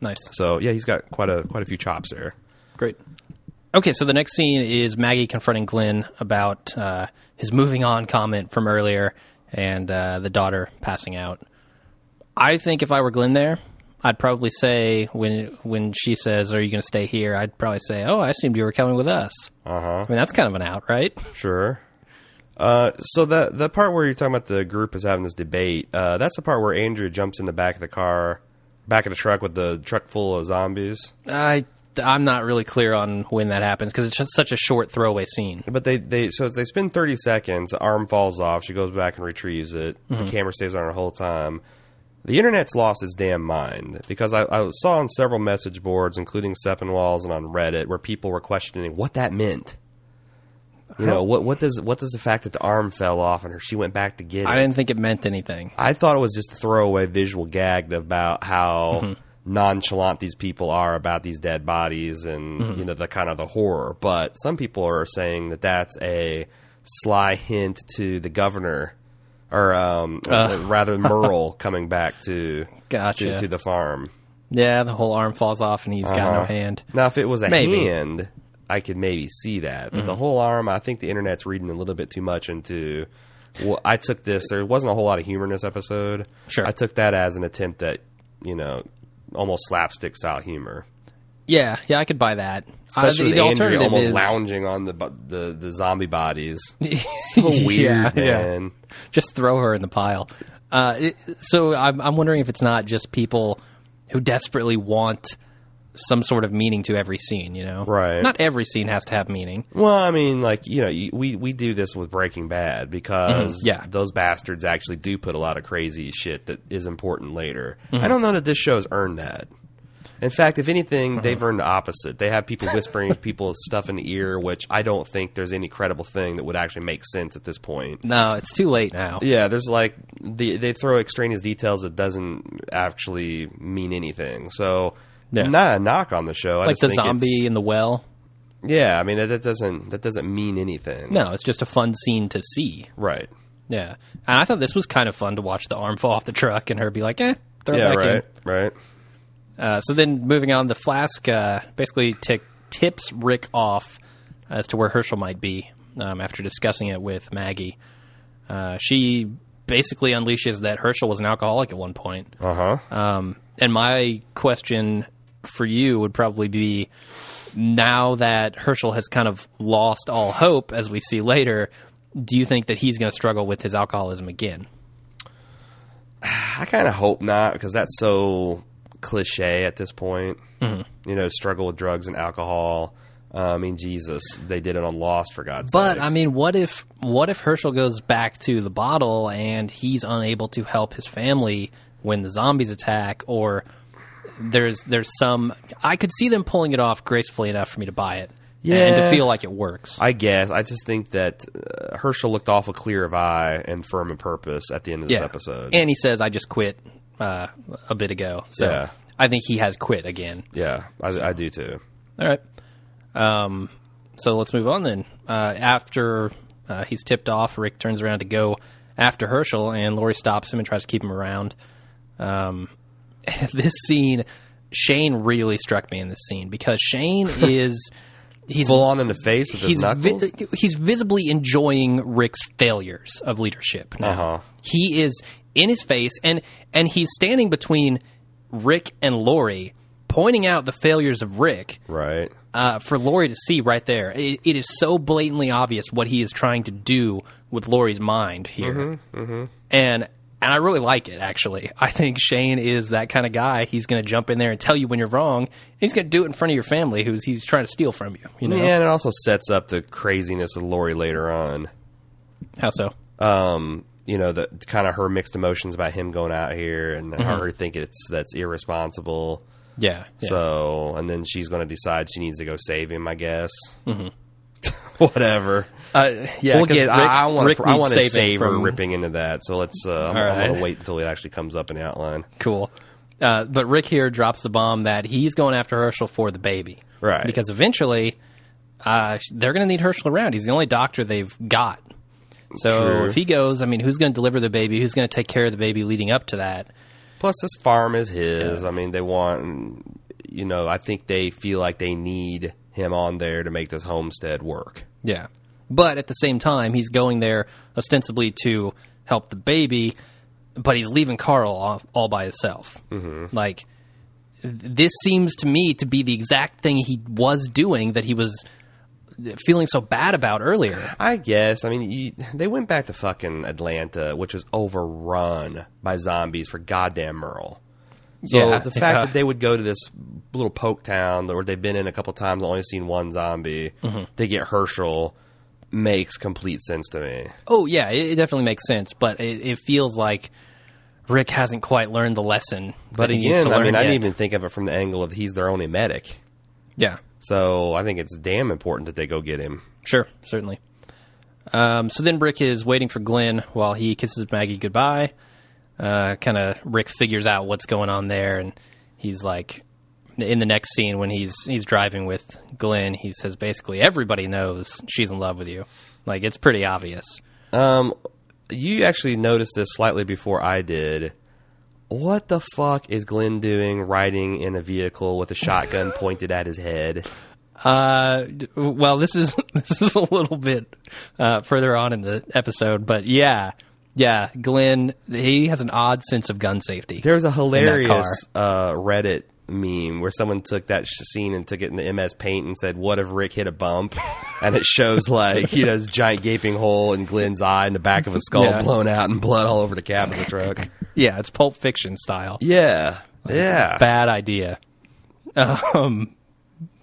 Nice. So yeah, he's got quite a quite a few chops there. Great. Okay, so the next scene is Maggie confronting Glenn about uh, his moving on comment from earlier and uh, the daughter passing out. I think if I were Glenn there, I'd probably say when when she says, "Are you going to stay here?" I'd probably say, "Oh, I assumed you were coming with us." Uh huh. I mean, that's kind of an out, right? Sure. Uh, so the the part where you're talking about the group is having this debate, uh, that's the part where Andrea jumps in the back of the car, back of the truck with the truck full of zombies. I I'm not really clear on when that happens because it's just such a short throwaway scene. But they, they so they spend thirty seconds. The arm falls off. She goes back and retrieves it. The camera stays on her the whole time. The internet's lost its damn mind because I, I saw on several message boards, including Sepinwall's and on Reddit, where people were questioning what that meant. You know what? What does what does the fact that the arm fell off and her she went back to get it? I didn't think it meant anything. I thought it was just a throwaway visual gag about how mm-hmm. nonchalant these people are about these dead bodies and mm-hmm. you know the kind of the horror. But some people are saying that that's a sly hint to the governor or um, uh, rather Merle coming back to Gotcha. to, to the farm. Yeah, the whole arm falls off and he's got no hand. Now, if it was a Maybe. hand, I could maybe see that, but the Mm-hmm. whole arm, I think the internet's reading a little bit too much into. Well, I took this. There wasn't a whole lot of humor in this episode. Sure. I took that as an attempt at you know almost slapstick style humor. Yeah, yeah, I could buy that. Uh, Especially the, with the Andrea almost is lounging on the the the zombie bodies. So weird, Yeah, yeah. man. just throw her in the pile. Uh, it, so I'm, I'm wondering if it's not just people who desperately want some sort of meaning to every scene. You know, Right. Not every scene has to have meaning. Well, I mean, like you know, we we do this with Breaking Bad because Mhm, yeah. those bastards actually do put a lot of crazy shit that is important later. Mm-hmm. I don't know that this show's earned that. In fact, if anything, Mm-hmm. they've earned the opposite. They have people whispering people stuff in the ear, which I don't think there's any credible thing that would actually make sense at this point. No, it's too late now. Yeah, there's like the, they throw extraneous details that doesn't actually mean anything. So, Yeah. not a knock on the show. I like just the think it's- zombie in the well. Yeah, I mean that, that doesn't that doesn't mean anything. No, it's just a fun scene to see. Right. Yeah, and I thought this was kind of fun to watch the arm fall off the truck and her be like, "Eh, throw Yeah. it back Right. in." Right. Uh, so then moving on, the flask uh, basically tick, tips Rick off as to where Hershel might be um, after discussing it with Maggie. Uh, she basically unleashes that Hershel was an alcoholic at one point. Uh huh. Um, and my question for you would probably be now that Hershel has kind of lost all hope, as we see later, do you think that he's going to struggle with his alcoholism again? I kind of hope not because that's so cliche at this point. Mm-hmm. You know, struggle with drugs and alcohol. Uh, I mean, Jesus, they did it on Lost for God's sake. But sakes. I mean, what if what if Hershel goes back to the bottle and he's unable to help his family when the zombies attack, or there's there's some I could see them pulling it off gracefully enough for me to buy it, and to feel like it works. I guess I just think that uh, Hershel looked awful clear of eye and firm in purpose at the end of this episode. and he says, "I just quit uh, a bit ago," so Yeah. I think he has quit again. yeah, I, I do too. All right. Um, so let's move on then. Uh, after uh, he's tipped off, Rick turns around to go after Hershel, and Lori stops him and tries to keep him around. Um, this scene, Shane really struck me in this scene because Shane is he's Full on in the face with his he's knuckles. vi- he's visibly enjoying Rick's failures of leadership. Now Uh-huh. he is in his face, and and he's standing between Rick and Lori, pointing out the failures of Rick right. uh, for Lori to see right there. It, it is so blatantly obvious what he is trying to do with Lori's mind here, and and I really like it. Actually, I think Shane is that kind of guy. He's going to jump in there and tell you when you're wrong. He's going to do it in front of your family, who's he's trying to steal from you. You know Yeah, and it also sets up the craziness of Lori later on. how so? um, you know, the kind of her mixed emotions about him going out here and Mm-hmm. her thinking it's that's irresponsible. Yeah. yeah. So, and then she's going to decide she needs to go save him. I guess. Whatever. uh, yeah. We'll get. Rick- I, I want to. I want to save her from- ripping into that. So let's. Uh, I'm, All I'm going to wait until it actually comes up in the outline. Cool. Uh, but Rick here drops the bomb that he's going after Hershel for the baby. Right. Because eventually, uh, they're going to need Hershel around. He's the only doctor they've got. So True. if he goes, I mean, who's going to deliver the baby? Who's going to take care of the baby leading up to that? Plus, this farm is his. I mean, they want. You know, I think they feel like they need him on there to make this homestead work. Yeah. But at the same time, he's going there ostensibly to help the baby, but he's leaving Carl all, all by himself. Mm-hmm. Like, this seems to me to be the exact thing he was doing that he was feeling so bad about earlier. I guess. I mean, you, they went back to fucking Atlanta, which was overrun by zombies for goddamn Merle. So Yeah, the fact yeah. that they would go to this little poke town, or they've been in a couple times, only seen one zombie, Mm-hmm. they get Hershel, makes complete sense to me. Oh, yeah, it, it definitely makes sense, but it, it feels like Rick hasn't quite learned the lesson. But that he needs again, I mean, I didn't even think of it from the angle of he's their only medic. Yeah. So I think it's damn important that they go get him. Sure, certainly. Um, so then Rick is waiting for Glenn while he kisses Maggie goodbye. Uh, kind of Rick figures out what's going on there, and he's like, in the next scene when he's he's driving with Glenn, he says basically everybody knows she's in love with you. Like it's pretty obvious. Um, you actually noticed this slightly before I did. What the fuck is Glenn doing riding in a vehicle with a shotgun pointed at his head? Uh, well, this is this is a little bit uh, further on in the episode, but yeah, yeah, Glenn he has an odd sense of gun safety. There's a hilarious uh, Reddit meme where someone took that sh- scene and took it in the MS Paint and said, "What if Rick hit a bump?" and it shows like you know this giant gaping hole in Glenn's eye and the back of his skull Yeah. blown out and blood all over the cab of the truck. Yeah, it's Pulp Fiction style. Yeah, yeah. Bad idea. Um,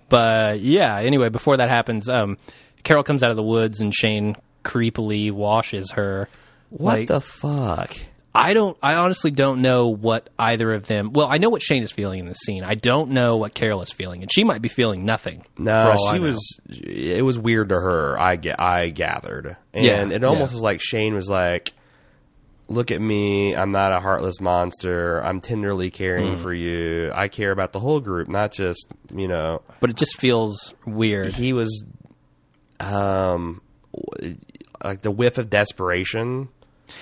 but yeah. Anyway, before that happens, um, Carol comes out of the woods and Shane creepily washes her. What Like, the fuck? I don't. I honestly don't know what either of them. Well, I know what Shane is feeling in this scene. I don't know what Carol is feeling, and she might be feeling nothing. No, she was. It was weird to her. I ga- I gathered, and Yeah, it almost yeah. was like Shane was like, "Look at me. I'm not a heartless monster. I'm tenderly caring Mm. for you. I care about the whole group, not just you know." but it just feels weird. He was, um, like the whiff of desperation.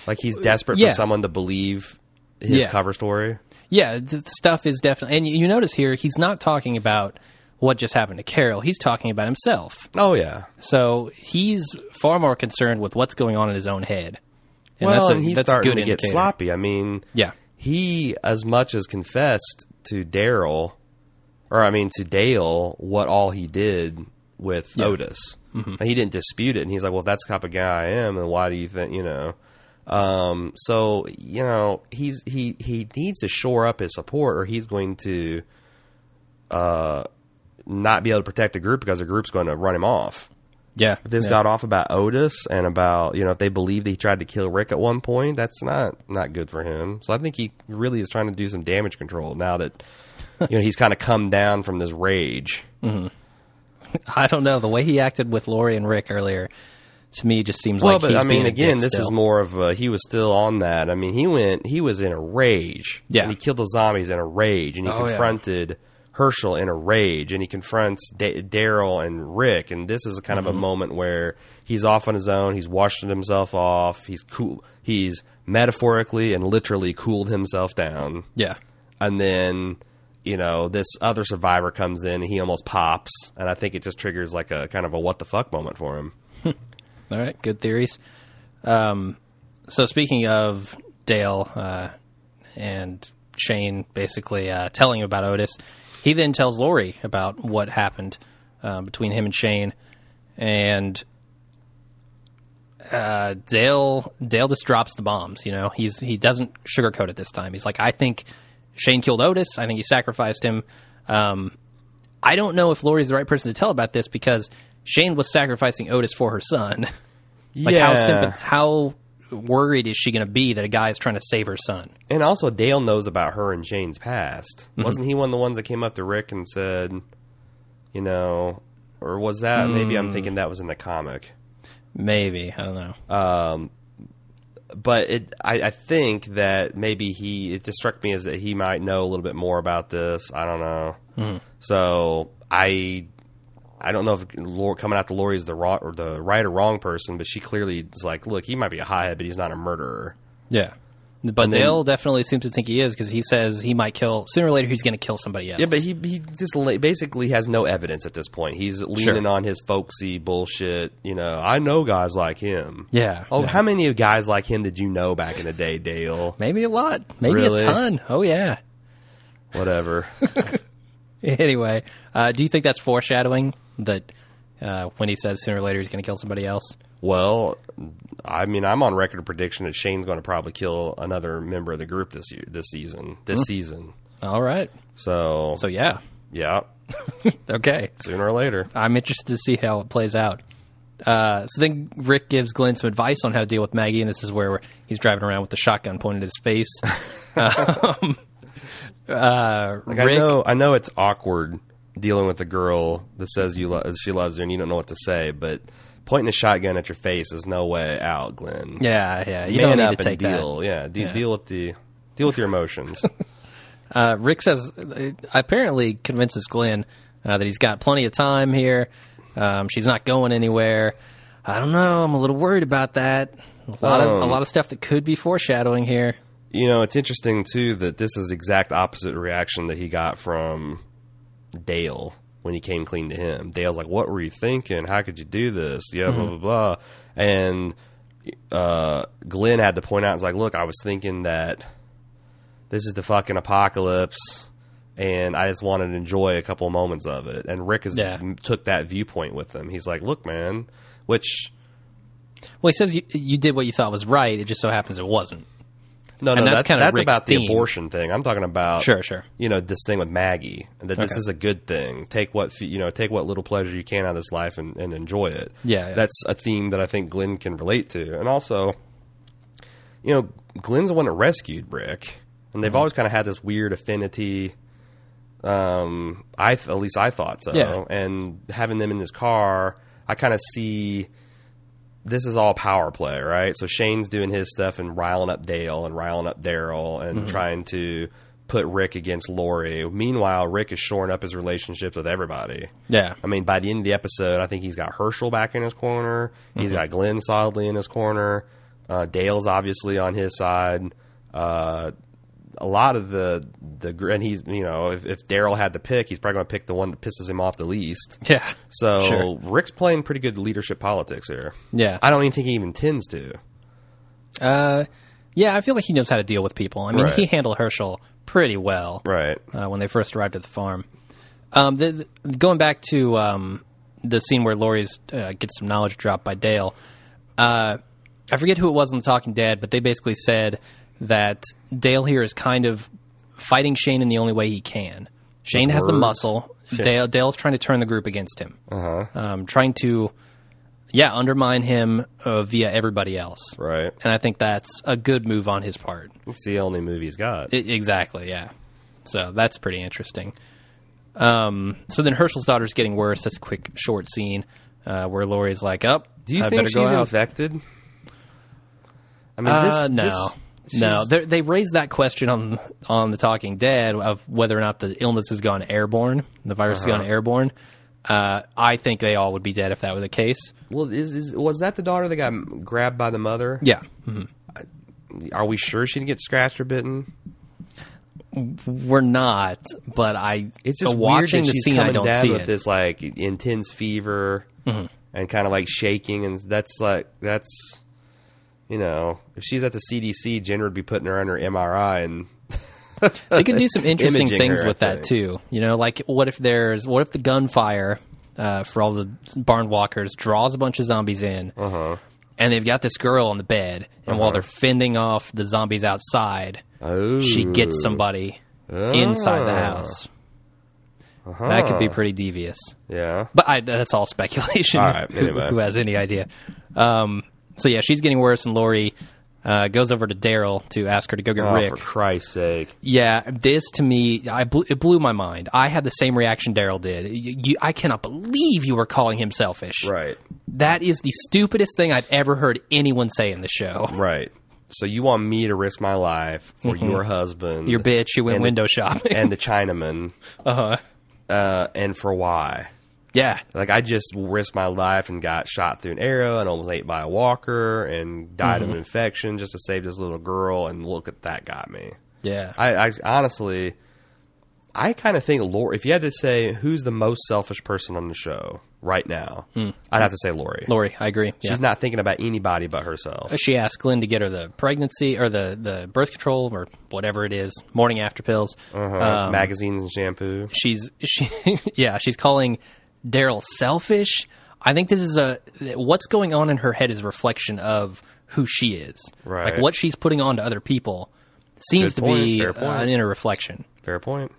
Like he's desperate Yeah. for someone to believe his Yeah. cover story. Yeah, the stuff is definitely. And you notice here, he's not talking about what just happened to Carol. He's talking about himself. Oh yeah. So he's far more concerned with what's going on in his own head. And well, that's a, and he's that's starting good to get indicator. sloppy. I mean, Yeah. he as much as confessed to Daryl, or I mean to Dale, what all he did with Otis. Mm-hmm. And he didn't dispute it, and he's like, "Well, if that's the type of guy I am, then why do you think you know?" Um, so you know, he's he he needs to shore up his support, or he's going to uh not be able to protect the group because the group's going to run him off. Yeah. If this yeah. got off about Otis and about you know if they believed he tried to kill Rick at one point, that's not not good for him. So I think he really is trying to do some damage control now that you know he's kind of come down from this rage. I don't know. The way he acted with Lori and Rick earlier, to me, just seems Well, like but he's I mean, again, this still. is more of a, he was still on that. I mean, he went he was in a rage. Yeah. and he killed those zombies in a rage, and he Oh, yeah. confronted. Hershel in a rage, and he confronts da- Daryl and Rick, and this is kind of Mm-hmm. a moment where he's off on his own. He's washing himself off. He's cool. He's metaphorically and literally cooled himself down, Yeah. and then you know this other survivor comes in, and he almost pops, and I think it just triggers like a kind of a what the fuck moment for him. All right, good theories. Um, so speaking of Dale uh, and Shane, basically uh, telling about Otis, he then tells Lori about what happened uh, between him and Shane, and uh, Dale Dale just drops the bombs. You know, he's he doesn't sugarcoat it this time. He's like, I think Shane killed Otis. I think he sacrificed him. Um, I don't know if Lori's the right person to tell about this because Shane was sacrificing Otis for her son. Like how simple, how worried is she going to be that a guy is trying to save her son? And also, Dale knows about her and Shane's past. Mm-hmm. Wasn't he one of the ones that came up to Rick and said, you know, or was that maybe Hmm. I'm thinking that was in the comic? Maybe I don't know. Uh, But it, I, I think that maybe he. It just struck me as that he might know a little bit more about this. I don't know. Mm-hmm. So I, I don't know if Lor- coming out to Lori is the wrong or the right or wrong person, but she clearly is like, look, he might be a hothead, but he's not a murderer. yeah, but And then- Dale definitely seems to think he is because he says he might kill sooner or later. He's going to kill somebody else. Yeah, but he he just basically has no evidence at this point. He's leaning on his folksy bullshit. You know, I know guys like him. Yeah, Oh, yeah. how many of guys like him did you know back in the day, Dale? maybe a lot, maybe Really? a ton. Oh yeah. Whatever. Anyway, uh, do you think that's foreshadowing that uh, when he says sooner or later he's going to kill somebody else? well, I mean, I'm on record of prediction that Shane's going to probably kill another member of the group this year, this season, this Hmm. season. All right. So, So yeah. yeah, Okay. sooner or later. I'm interested to see how it plays out. Uh, so then Rick gives Glenn some advice on how to deal with Maggie, and this is where he's driving around with the shotgun pointed at his face. um, uh, Like, Rick, I know, I know it's awkward dealing with a girl that says you lo- she loves her and you don't know what to say, but pointing a shotgun at your face is no way out, Glenn. yeah, yeah, you Man don't need to take deal. Yeah, de- Yeah. deal with the deal with your emotions. Uh, Rick says uh, apparently convinces Glenn uh, that he's got plenty of time here. Um, she's not going anywhere. I don't know. I'm a little worried about that. A lot of a Um, lot of stuff that could be foreshadowing here. You know, it's interesting too that this is exact opposite reaction that he got from Dale when he came clean to him. Dale's like, "What were you thinking? How could you do this?" Yeah, blah blah blah. And uh, Glenn had to point out, "It's like, look, I was thinking that this is the fucking apocalypse." And I just wanted to enjoy a couple of moments of it. And Rick is, Yeah. took that viewpoint with him. He's like, "Look, man," which Well, he says you, you did what you thought was right. It just so happens it wasn't. No, no, And that's that's that's about the abortion thing. I'm talking about Sure, sure. you know this thing with Maggie that this is a good thing. Take what you know, take what little pleasure you can out of this life and, and enjoy it. Yeah, yeah. that's a theme that I think Glenn can relate to, and also, you know, Glenn's the one that rescued Rick, and they've Mm-hmm. always kind of had this weird affinity. Um, I th- at least I thought so, Yeah. and having them in this car, I kind of see this is all power play, right? So Shane's doing his stuff and riling up Dale and riling up Daryl and trying to put Rick against Lori. Meanwhile, Rick is shoring up his relationships with everybody. Yeah. I mean, by the end of the episode, I think he's got Hershel back in his corner. He's got Glenn solidly in his corner. Uh, Dale's obviously on his side. Uh, a lot of the the gr- and he's you know if, if Daryl had to pick, he's probably going to pick the one that pisses him off the least. Yeah. So Sure. Rick's playing pretty good leadership politics here. Yeah. I don't even think he even tends to. Uh, yeah, I feel like he knows how to deal with people. I mean, Right. he handled Hershel pretty well Right. uh, when they first arrived at the farm. Um, the, the- going back to um, the scene where Lori's uh, gets some knowledge dropped by Dale, uh, I forget who it was in The Talking Dead, but they basically said that Dale here is kind of fighting Shane in the only way he can. Shane has the muscle. Dale, Dale's trying to turn the group against him, Uh huh. um, trying to, yeah, undermine him uh, via everybody else. Right. And I think that's a good move on his part. It's the only move he's got. I- exactly, yeah. So that's pretty interesting. Um, so then Hershel's daughter's getting worse. That's a quick, short scene uh, where Lori's like, "Up, Do you I think she's infected? I mean, Uh, this, no, this- no. She's- They they raised that question on on the Talking Dead of whether or not the illness has gone airborne, the virus has Uh-huh. gone airborne. Uh, I think they all would be dead if that were the case. Well, is, is was that the daughter that got grabbed by the mother? Yeah, hmm Are we sure she didn't get scratched or bitten? we're not, but I It's just watching the scene. I don't down see with it. this like intense fever and kind of like shaking, and that's like that's you know if she's at the CDC, Jenner would be putting her under MRI and they could do some interesting things her, with that too. You know, like what if there's what if the gunfire uh, for all the barn walkers draws a bunch of zombies in, Uh-huh. and they've got this girl on the bed, and while they're fending off the zombies outside, oh, she gets somebody inside the Ah. house. That could be pretty devious, Yeah, but I, that's all speculation. All right, Who- who, has any idea? Um, so yeah, she's getting worse, and Lori uh, goes over to Daryl to ask her to go get oh, Rick. for Christ's sake! Yeah, this to me, I blew, it blew my mind. I had the same reaction Daryl did. You, you, I cannot believe you were calling him selfish. Right, That is the stupidest thing I've ever heard anyone say in the show. right. So you want me to risk my life for your husband, Mm-hmm. Your bitch, who went And the- window shopping. and the Chinaman, uh-huh. uh, and for why? Yeah, Like I just risked my life and got shot through an arrow and almost ate by a walker and died Mm-hmm. of an infection just to save this little girl. And look at that got me. yeah. I, I honestly, I kind of think Lori. If you had to say who's the most selfish person on the show right now, I'd have to say Lori. Lori, I agree. Yeah. She's not thinking about anybody but herself. She asked Glenn to get her the pregnancy or the, the birth control or whatever it is, morning after pills. Uh-huh. Um, Magazines and shampoo. she's she yeah she's calling daryl selfish? I think this is a what's going on in her head is a reflection of who she is. Right. like what she's putting on to other people seems Good to be point, fair uh, an inner reflection. Fair point.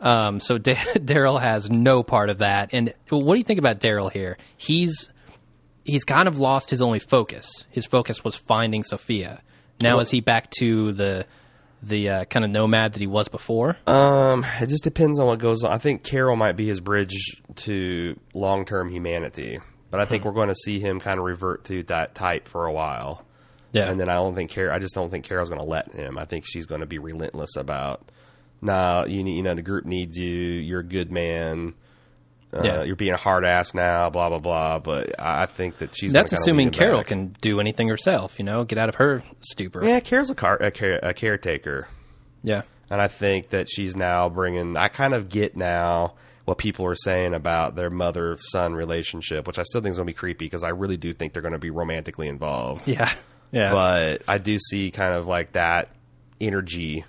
um, so Da- daryl has no part of that. And what do you think about daryl here? He's he's kind of lost his only focus. His focus was finding sophia. Now is he back to the the uh, kind of nomad that he was before Um, it just depends on what goes on. I think Carol might be his bridge to long term humanity, but I think we're going to see him kind of revert to that type for a while. yeah And then I don't think Carol. I just don't think Carol's going to let him. I think she's going to be relentless about. Nah, you need, you know the group needs you. You're a good man. Uh, Yeah. You're being a hard ass now, blah blah blah. But I think that she's That's assuming Carol back. can do anything herself. You know, get out of her stupor. Yeah, Carol's a, car, a, care, a caretaker, Yeah. and I think that she's now bringing. I kind of get now what people are saying about their mother son relationship, which I still think is going to be creepy because I really do think they're going to be romantically involved. Yeah. Yeah. But I do see kind of like that energy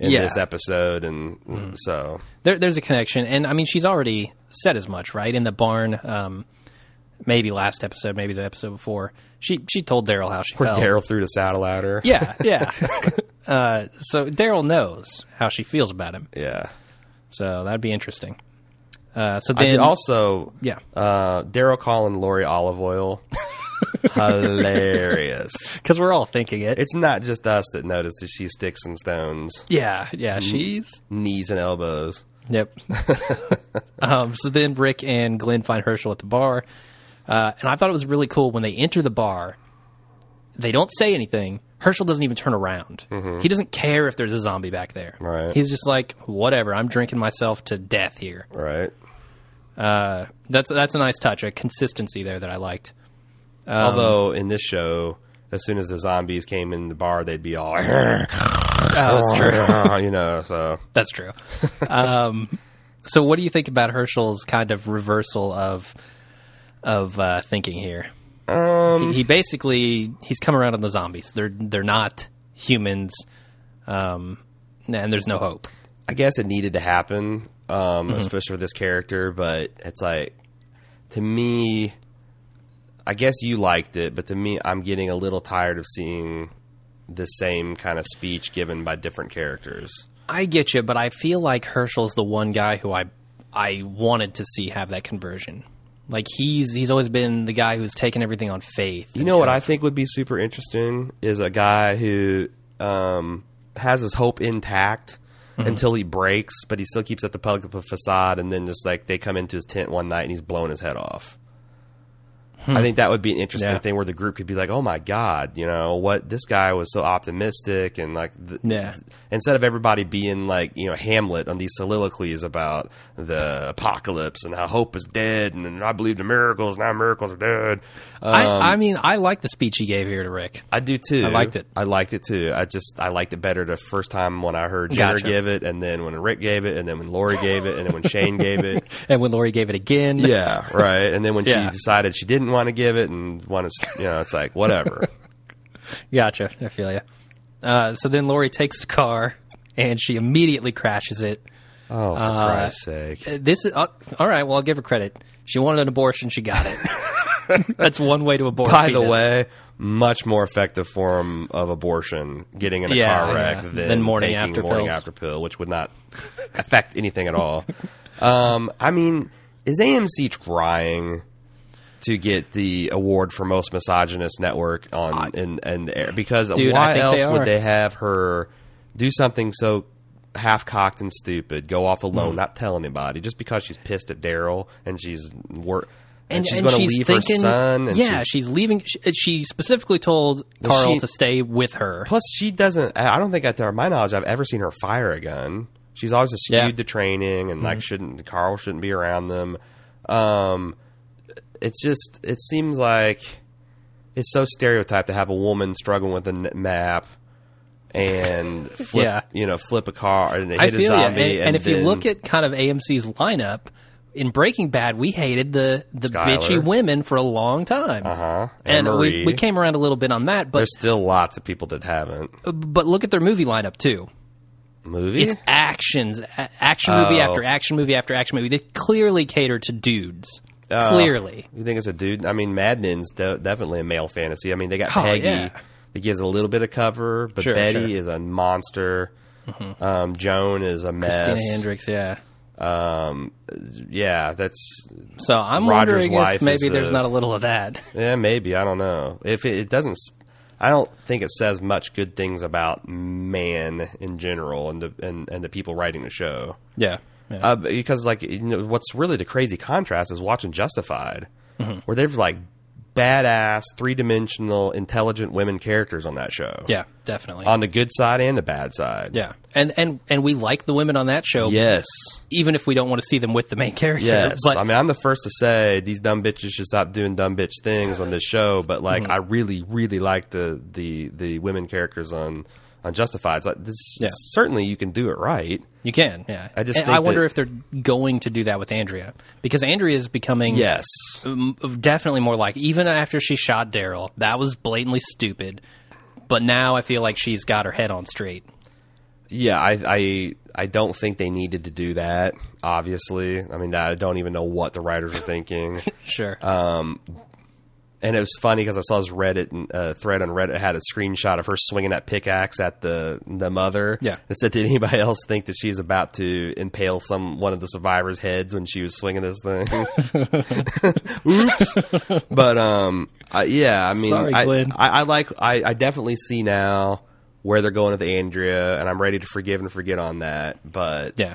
in Yeah. this episode, and so there, there's a connection, and I mean, she's already said as much, right? In the barn, um, maybe last episode, maybe the episode before, she she told Daryl how she where felt. Daryl threw the saddle at her. Yeah, yeah. uh, so Daryl knows how she feels about him, yeah. so that'd be interesting. Uh, so I then, also, yeah, uh, Daryl calling Lori olive oil, hilarious. because we're all thinking it. It's not just us that notice that she sticks and stones, yeah, yeah. She's knees and elbows. Yep. um, so then Rick and Glenn find Hershel at the bar, uh, and I thought it was really cool when they enter the bar. They don't say anything. Hershel doesn't even turn around. He doesn't care if there's a zombie back there. Right. He's just like, whatever. I'm drinking myself to death here. Right. Uh, that's that's a nice touch, a consistency there that I liked. Um, Although in this show, as soon as the zombies came in the bar, they'd be all, Oh, that's true. you know. So That's true. um, so, what do you think about Hershel's kind of reversal of of uh, thinking here? um, he, he basically he's come around on the zombies. They're they're not humans, um, and there's no hope. I guess it needed to happen, um, Mm-hmm. especially for this character. But it's like, to me, I guess you liked it, but to me, I'm getting a little tired of seeing the same kind of speech given by different characters. I get you, but I feel like Hershel's the one guy who I I wanted to see have that conversion. Like he's he's always been the guy who's taken everything on faith. You know what I think would be super interesting is a guy who um, has his hope intact Mm-hmm. until he breaks, but he still keeps up the public facade, and then just like they come into his tent one night and he's blown his head off. I think that would be an interesting Hmm. Yeah. thing where the group could be like, "Oh my god, you know what? This guy was so optimistic and like, th- Yeah. Instead of everybody being like, you know, Hamlet on these soliloquies about the apocalypse and how hope is dead, and I believe in miracles, now miracles are dead. Um, I, I mean, I like the speech he gave here to Rick. I do too. I liked it. I liked it too. I just I liked it better the first time when I heard Jenner Gotcha. give it, and then when Rick gave it, and then when Lori gave it, and then when Shane gave it. And when Lori gave it again, Yeah, right. And then when Yeah. she decided she didn't want to give it and want to, you know, it's like whatever. Gotcha. I feel you. Uh, so then Lori takes the car and she immediately crashes it. Oh, for Uh, Christ's sake! Uh, This is uh, all right. Well, I'll give her credit. She wanted an abortion. She got it. That's one way to abort. By the way, much more effective form of abortion getting in a Yeah, car wreck yeah. than, Than morning taking after morning pills. after pill, which would not affect anything at all. Um, I mean, is AMC trying to get the award for most misogynist network on in and the air? Because Dude, why else they would they have her do something so? Half cocked and stupid, go off alone, not tell anybody, just because she's pissed at Daryl and she's work, and, and, she's going to leave thinking, her son. And yeah, she's, she's, leaving. She, she specifically told Carl she- to stay with her. Plus, she doesn't. I don't think, to my knowledge, I've ever seen her fire a gun. She's always skewed Yeah. Mm-hmm. to training, and like shouldn't Carl shouldn't be around them. Um, it's just it seems like it's so stereotyped to have a woman struggling with a map and flip, Yeah. you know, flip a car and hit a zombie. And, and if you look at kind of AMC's lineup in Breaking Bad, we hated the the Skyler. bitchy women for a long time. uh-huh, And we, we came around a little bit on that, but there's still lots of people that haven't but look at their movie lineup too. movie. It's actions, action movie Oh. after action movie after action movie. They clearly cater to dudes. Oh. clearly, You think it's a dude? I mean, Mad Men's de- definitely a male fantasy. I mean, they got Oh, Peggy yeah. that gives a little bit of cover, but Sure, Betty sure. Mm-hmm. is a monster. Um, Joan is a mess. Christina Hendricks. Yeah. Um, yeah, that's So I'm Roger's wondering wife if maybe there's a- not a little of that. yeah, maybe I don't know if it, it doesn't. I don't think it says much good things about man in general and the and, and the people writing the show. Yeah. Yeah. Uh, because like you know, what's really the crazy contrast is watching Justified, Mm-hmm. where they've like badass, three dimensional, intelligent women characters on that show. Yeah, definitely. On the good side and the bad side. yeah, and and and we like the women on that show. Yes. even if we don't want to see them with the main character. Yes. but I mean, I'm the first to say these dumb bitches should stop doing dumb bitch things on this show, but like, Mm-hmm. I really, really like the, the, the women characters on, on Justified. It's like, this, Yeah. certainly you can do it right. you can. Yeah, I just think I wonder that- if they're going to do that with Andrea because Andrea is becoming Yes. definitely more like even after she shot Daryl, that was blatantly stupid. But now I feel like she's got her head on straight. Yeah, I, I I don't think they needed to do that. Obviously, I mean, I don't even know what the writers were thinking. Sure. Uh, and it was funny because I saw this Reddit uh, thread on Reddit had a screenshot of her swinging that pickaxe at the the mother. Yeah. it said, "Did anybody else think that she's about to impale some one of the survivors' heads when she was swinging this thing?" Oops. but um, I, yeah, I mean, Sorry, I, Glenn. I, I like I, I definitely see now where they're going with Andrea, and I'm ready to forgive and forget on that. But yeah.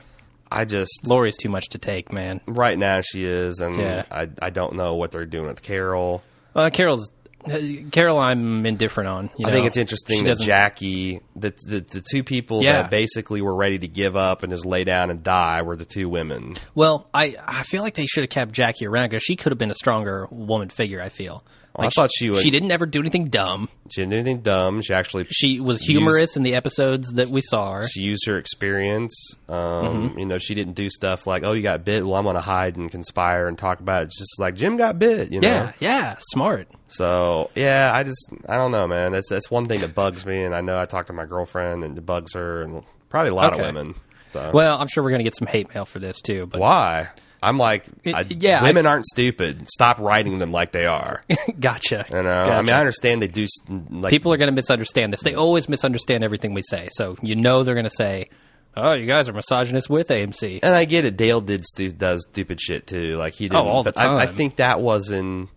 I just Lori's too much to take, man. right now she is, and Yeah. I I don't know what they're doing with Carol. Uh, Carol's uh, Carol, I'm indifferent on. you I think it's interesting She that doesn't- Jackie, the, the the two people Yeah. that basically were ready to give up and just lay down and die, were the two women. Well, I I feel like they should have kept Jackie around because she could have been a stronger woman figure. I feel. I Like thought she would- She didn't ever do anything dumb. She didn't do anything dumb. She actually She was humorous in the episodes that we saw her. she used her experience. Um, Mm-hmm. You know, she didn't do stuff like, "Oh, you got bit. Well, I'm going to hide and conspire and talk about it." It's just like Jim got bit. You know. Yeah, yeah, smart. So yeah, I just I don't know, man. That's that's one thing that bugs me, and I know I talked to my girlfriend and it bugs her, and probably a lot Okay. of women. So. Well, I'm sure we're gonna get some hate mail for this too. But Why? I'm like, It- I, yeah, women aren't stupid. Stop writing them like they are. gotcha. You know, I mean, I understand they do. Like, people are gonna misunderstand this. They always misunderstand everything we say. So you know they're gonna say, "Oh, you guys are misogynist with AMC." and I get it. Dale did stu- does stupid shit too. Like he did. Oh, all the but I, I think that was in,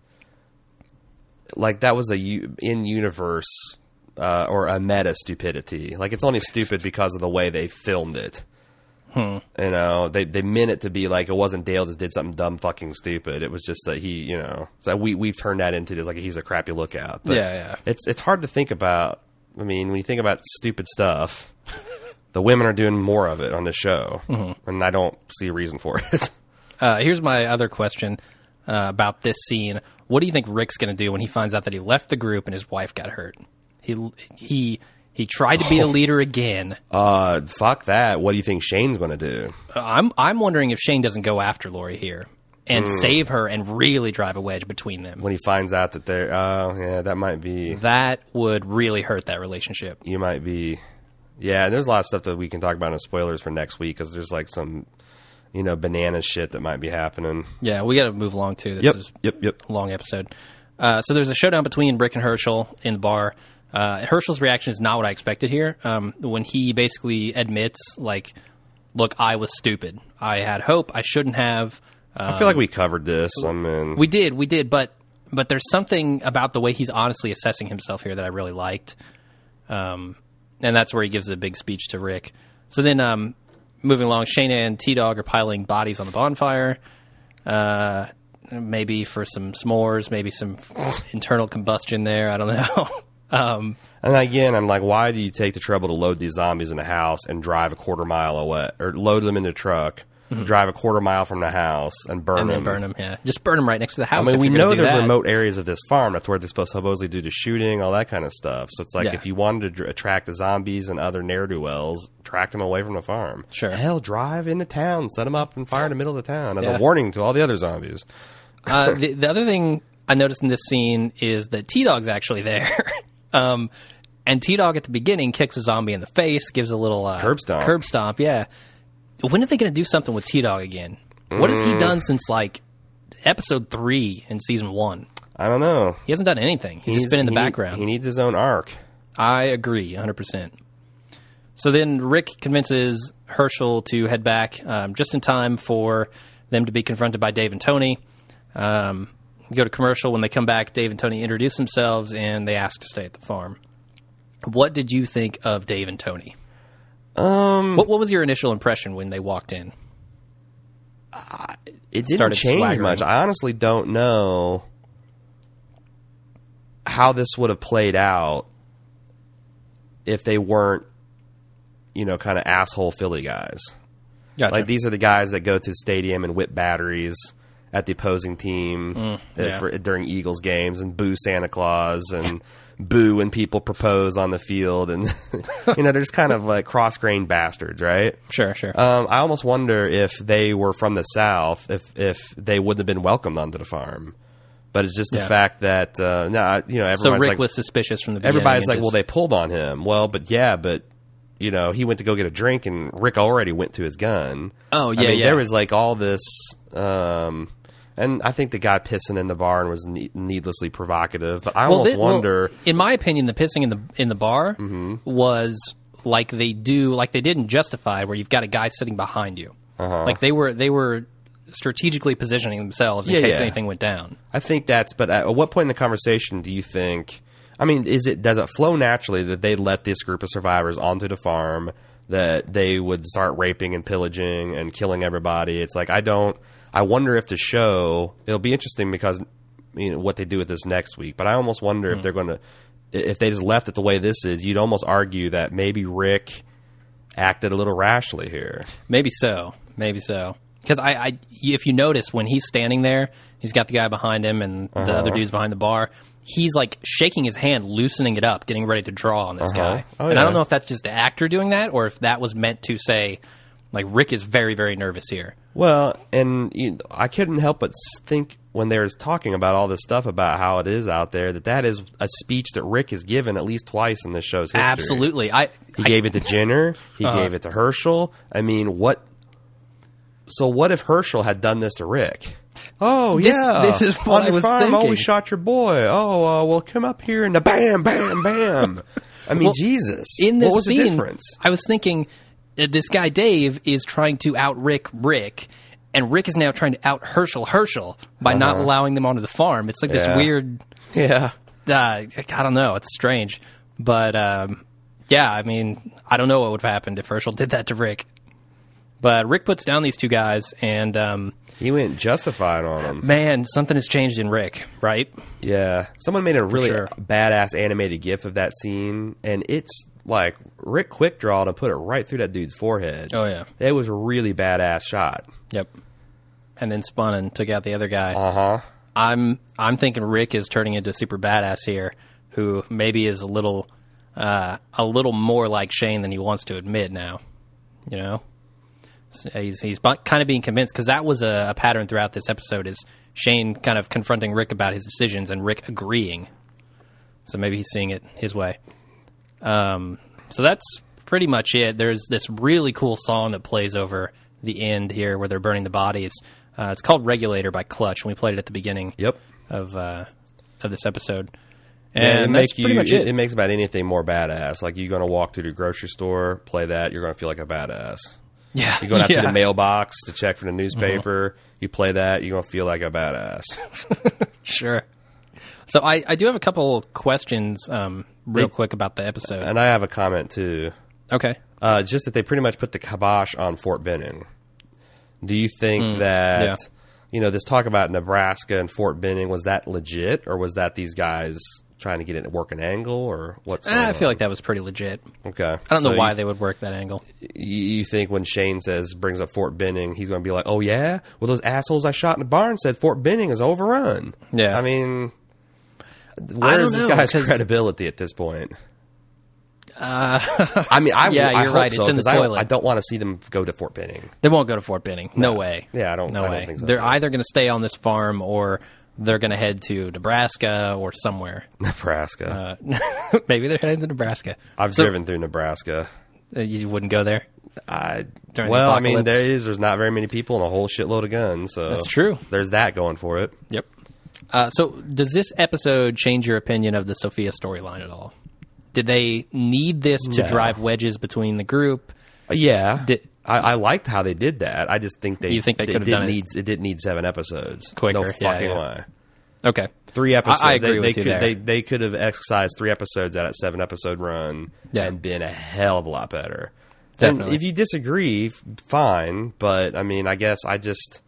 like that was a u- in universe uh, or a meta stupidity. Like it's only stupid because of the way they filmed it. Hmm. You know, they they meant it to be like it wasn't Dale just did something dumb fucking stupid. It was just that he, you know, so we we've turned that into this like he's a crappy lookout. But Yeah, yeah. It's it's hard to think about. I mean, when you think about stupid stuff, the women are doing more of it on the show, Mm-hmm. and I don't see a reason for it. Uh, here's my other question uh, about this scene. What do you think Rick's going to do when he finds out that he left the group and his wife got hurt? He he he tried to be a leader again. uh, fuck that. What do you think Shane's going to do? Uh, I'm I'm wondering if Shane doesn't go after Lori here and Hmm. save her and really drive a wedge between them. When he finds out that they're, oh yeah, that might be, That would really hurt that relationship. you might be, yeah. And There's a lot of stuff that we can talk about in spoilers for next week because there's like some, you know, banana shit that might be happening. Yeah, we got to move along too. This Yep, is yep, yep. a long episode. Uh, so there's a showdown between Rick and Hershel in the bar. Uh, Hershel's reaction is not what I expected here. Um, when he basically admits, like, "Look, I was stupid. I had hope. I shouldn't have." Uh, I feel like we covered this. I mean, we did, we did, but but there's something about the way he's honestly assessing himself here that I really liked. Um, and that's where he gives a big speech to Rick. So then, um, moving along, Shane and T Dog are piling bodies on the bonfire. Uh, maybe for some s'mores, maybe some internal combustion there. I don't know. um, And again, I'm like, why do you take the trouble to load these zombies in a house and drive a quarter mile away, or load them in a truck, drive a quarter mile from the house and burn Mm-hmm. and them? burn them. Yeah, just burn them right next to the house. I mean, we know there's that. remote areas of this farm. That's where they're supposed to supposedly do the shooting, all that kind of stuff. So it's like Yeah. if you wanted to attract the zombies and other ne'er do wells, track them away from the farm. Sure. Hell, drive into town, set them up and fire in the middle of the town as Yeah. a warning to all the other zombies. uh, the, the other thing I noticed in this scene is that T Dog's actually there. um, and T Dog at the beginning kicks a zombie in the face, gives a little uh, Curb stomp. Curb stomp, yeah. When are they going to do something with T Dog again? What has he Mm. done since like episode three in season one? I don't know. He hasn't done anything. He's He just been in the he need- background. he needs his own arc. I agree, 100%. So then Rick convinces Hershel to head back um, just in time for them to be confronted by Dave and Tony. Um, go to commercial. When they come back, Dave and Tony introduce themselves and they ask to stay at the farm. What did you think of Dave and Tony? Um, What, what was your initial impression when they walked in? it didn't change swaggering. much. I honestly don't know. how this would have played out if they weren't, you know, kind of asshole Philly guys. Gotcha. Like these are the guys that go to the stadium and whip batteries at the opposing team uh, Mm, yeah. for, during Eagles games and boo Santa Claus and boo when people propose on the field and you know they're just kind of like cross grained bastards, right? sure, sure. Um, I almost wonder if they were from the South, if if they wouldn't have been welcomed onto the farm. But it's just the Yeah. fact that uh, no, I- you know so everybody's Rick like was suspicious from the beginning. everybody's like, just- well, they pulled on him. Well, but yeah, but you know, he went to go get a drink, and Rick already went to his gun. Oh, I yeah, mean, yeah. there was like all this, um, and I think the guy pissing in the barn was ne- needlessly provocative. But I almost thi- well, wonder. in my opinion, the pissing in the in the bar Mm-hmm. was like they do, like they didn't justify where you've got a guy sitting behind you. Like they were they were strategically positioning themselves in Uh-huh. Yeah, case yeah. anything went down. I think that's. But at what point in the conversation do you think? I mean, is it does it flow naturally that they let this group of survivors onto the farm? That they would start raping and pillaging and killing everybody. It's like I don't. I wonder if the show. It'll be interesting because you know what they do with this next week. But I almost wonder if they're going to. If they just left it the way this is, you'd almost argue that maybe Rick acted a little rashly here. Maybe so. Maybe so. Because I, I, if you notice when he's standing there, he's got the guy behind him and the Uh-huh. other dude's behind the bar. He's like shaking his hand, loosening it up, getting ready to draw on this guy. Oh, and I don't know if that's just the actor doing that or if that was meant to say, like Rick is very, very nervous here. Well, and you I couldn't help but think when they was talking about all this stuff about how it is out there that that is a speech that Rick has given at least twice in this show's history. Absolutely. I, He I gave it to Jenner. He gave it to Hershel. I mean, what? So what if Hershel had done this to Rick? Oh This- yeah, this is what on I the was farm. Oh, we shot your boy. Oh, uh, well, come up here and the bam, bam, bam. I mean, Well, Jesus. in this what was scene, the difference? I was thinking uh, this guy Dave is trying to out Rick Rick, and Rick is now trying to out Hershel Hershel by not allowing them onto the farm. It's like this Uh-huh. Weird. Yeah. Uh, I don't know. It's strange, but um, yeah. I mean, I don't know what would have happened if Hershel did that to Rick. But Rick puts down these two guys, and um, He went justified on them. man, something has changed in Rick, right? Yeah, someone made a really sure. badass animated GIF of that scene, and it's like Rick quick draw to put it right through that dude's forehead. Oh, yeah. it was a really badass shot. Yep. And then spun and took out the other guy. Uh huh. I'm I'm thinking Rick is turning into a super badass here, who maybe is a little uh, a little more like Shane than he wants to admit now. You know, So he's he's kind of being convinced because that was a, a pattern throughout this episode is Shane kind of confronting Rick about his decisions and Rick agreeing. So maybe he's seeing it his way. Um, so that's pretty much it. There's this really cool song that plays over the end here where they're burning the bodies. Uh, it's called "Regulator" by Clutch, and we played it at the beginning Yep. of uh, of this episode. And And it that's makes you. pretty much it, it. it makes about anything more badass. Like you're gonna walk through the grocery store, play that, you're gonna feel like a badass. yeah, You're going out to the mailbox to check for the newspaper. You play that, you're gonna feel like a badass. Sure. So I, I do have a couple questions, um, real They- quick about the episode. and I have a comment too. okay. Uh, just that they pretty much put the kibosh on Fort Benning. Do you think that Hmm. yeah. you know this talk about Nebraska and Fort Benning was that legit, or was that these guys trying to get it to work an angle, or what's? Going I feel like that was pretty legit. okay. I don't know why they would work that angle. You, you think when Shane says brings up Fort Benning, he's going to be like, "Oh yeah, well those assholes I shot in the barn said Fort Benning is overrun." Yeah. I mean, where this know, guy's credibility at this point? I mean, I, Uh, Yeah, I you're right. so, It's in the 'cause I don't- toilet. I don't want to see them go to Fort Benning. They won't go to Fort Benning. No, way. Yeah, I don't- No I don't way. think so, They're too. either going to stay on this farm or they're going to head to Nebraska or somewhere. Nebraska. Maybe they're heading to Nebraska. I've So- driven through Nebraska. Uh, you wouldn't go there. I During the well, I mean, there is. There's not very many people and a whole shitload of guns. So That's true. There's that going for it. Yep. Uh, so, does this episode change your opinion of the Sophia storyline at all? Did they need this to No. drive wedges between the group? Uh, yeah, Did- I, I liked how they did that. I just think they. You think they it could have done it? need it didn't need seven episodes. Quicker, No fucking yeah. way. Okay. Three episodes. I agree they, with they you could there. they they could have exercised three episodes out of seven episode run Yeah. and been a hell of a lot better. Definitely. And if you disagree, fine. But I mean, I guess I just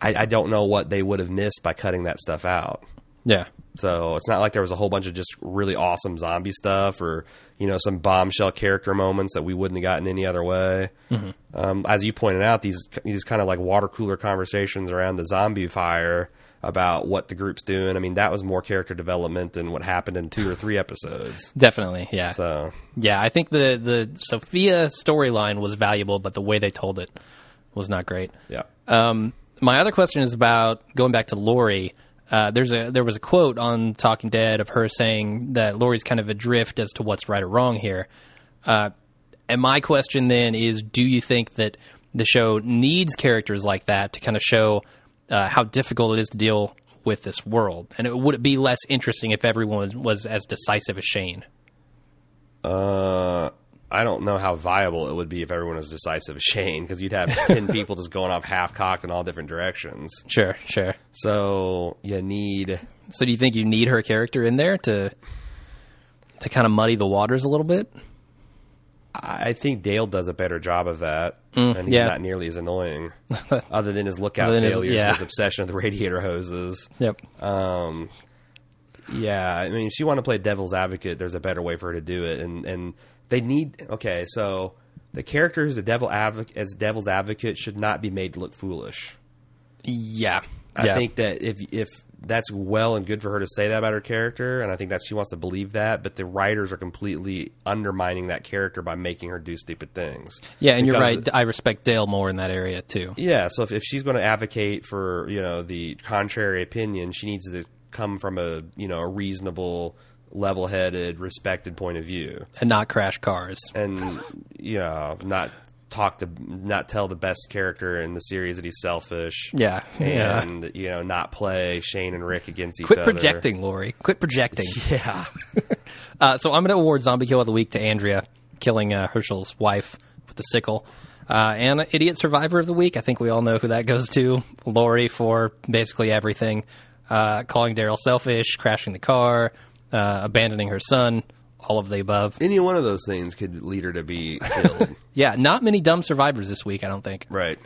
I, I don't know what they would have missed by cutting that stuff out. Yeah. So it's not like there was a whole bunch of just really awesome zombie stuff or you know some bombshell character moments that we wouldn't have gotten any other way. Um, as you pointed out, these these kind of like water cooler conversations around the zombie fire about what the group's doing. I mean, that was more character development than what happened in two or three episodes. Definitely. Yeah. So Yeah, I think the the Sophia storyline was valuable, but the way they told it was not great. yeah, Um, my other question is about going back to Lori. Uh, there's a there was a quote on Talking Dead of her saying that Lori's kind of adrift as to what's right or wrong here. Uh, and my question then is, do you think that the show needs characters like that to kind of show uh, how difficult it is to deal with this world? And it, would it be less interesting if everyone was as decisive as Shane? uh, I don't know how viable it would be if everyone was decisive as Shane because you'd have ten people just going off half cocked in all different directions. Sure, sure. So you need So do you think you need her character in there to to kind of muddy the waters a little bit? I think Dale does a better job of that, and he's Mm, yeah. not nearly as annoying, other than his lookout than his- failures, yeah. and his obsession with the radiator hoses. Yep. Um, yeah, I mean, if she want to play devil's advocate, there's a better way for her to do it, and and they need. Okay, so the character who's a devil advocate as devil's advocate should not be made to look foolish. Yeah. I yeah. think that if if that's well and good for her to say that about her character, and I think that she wants to believe that, but the writers are completely undermining that character by making her do stupid things. Yeah, and you're right. I respect Dale more in that area too. Yeah, so if, if she's going to advocate for you know the contrary opinion, she needs to come from a you know a reasonable, level-headed, respected point of view, And not crash cars. and you know not talk to not tell the best character in the series that he's selfish. Yeah. Yeah. and you know not play Shane and Rick against each Quit other. Quit projecting, Lori. Quit projecting. Yeah, Uh, so I'm going to award Zombie Kill of the Week to Andrea, killing uh, Hershel's wife with the sickle. Uh, and Idiot Survivor of the Week, I think we all know who that goes to. Lori for basically everything. Uh, calling Daryl selfish, crashing the car, uh, abandoning her son, all of the above. any one of those things could lead her to be killed. Yeah, not many dumb survivors this week, I don't think. right.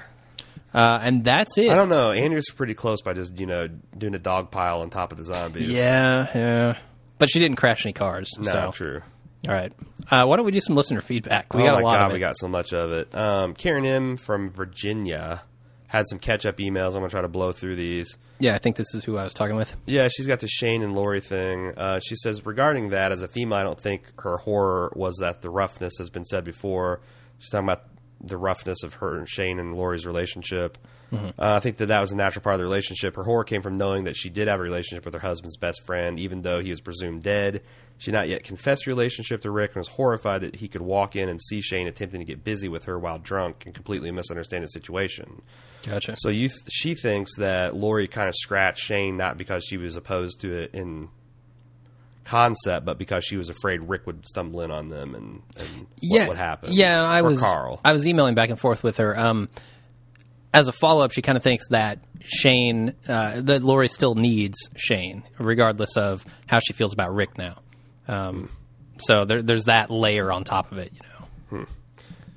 Uh, and that's it. I don't know. Andrea's pretty close by just you know doing a dog pile on top of the zombies. Yeah, yeah. But she didn't crash any cars. no, so. true. All right. Uh, why don't we do some listener feedback? We oh got a lot god, of it. we got so much of it. Um, Karen M from Virginia had some catch up emails. I'm gonna try to blow through these. yeah, I think this is who I was talking with. Yeah, she's got the Shane and Lori thing. Uh, she says regarding that, as a female, I don't think her horror was that the roughness has been said before. She's talking about the roughness of her and Shane and Lori's relationship. Uh, I think that that was a natural part of the relationship. Her horror came from knowing that she did have a relationship with her husband's best friend, even though he was presumed dead. She had not yet confessed her relationship to Rick and was horrified that he could walk in and see Shane attempting to get busy with her while drunk and completely misunderstand the situation. Gotcha. So you, th- she thinks that Lori kind of scratched Shane not because she was opposed to it in concept, but because she was afraid Rick would stumble in on them and, and what would happen. Yeah, and I Or was Carl. I was emailing back and forth with her. Um, as a follow up, she kind of thinks that Shane, uh, that Lori still needs Shane, regardless of how she feels about Rick now. Um, so there, there's that layer on top of it, you know.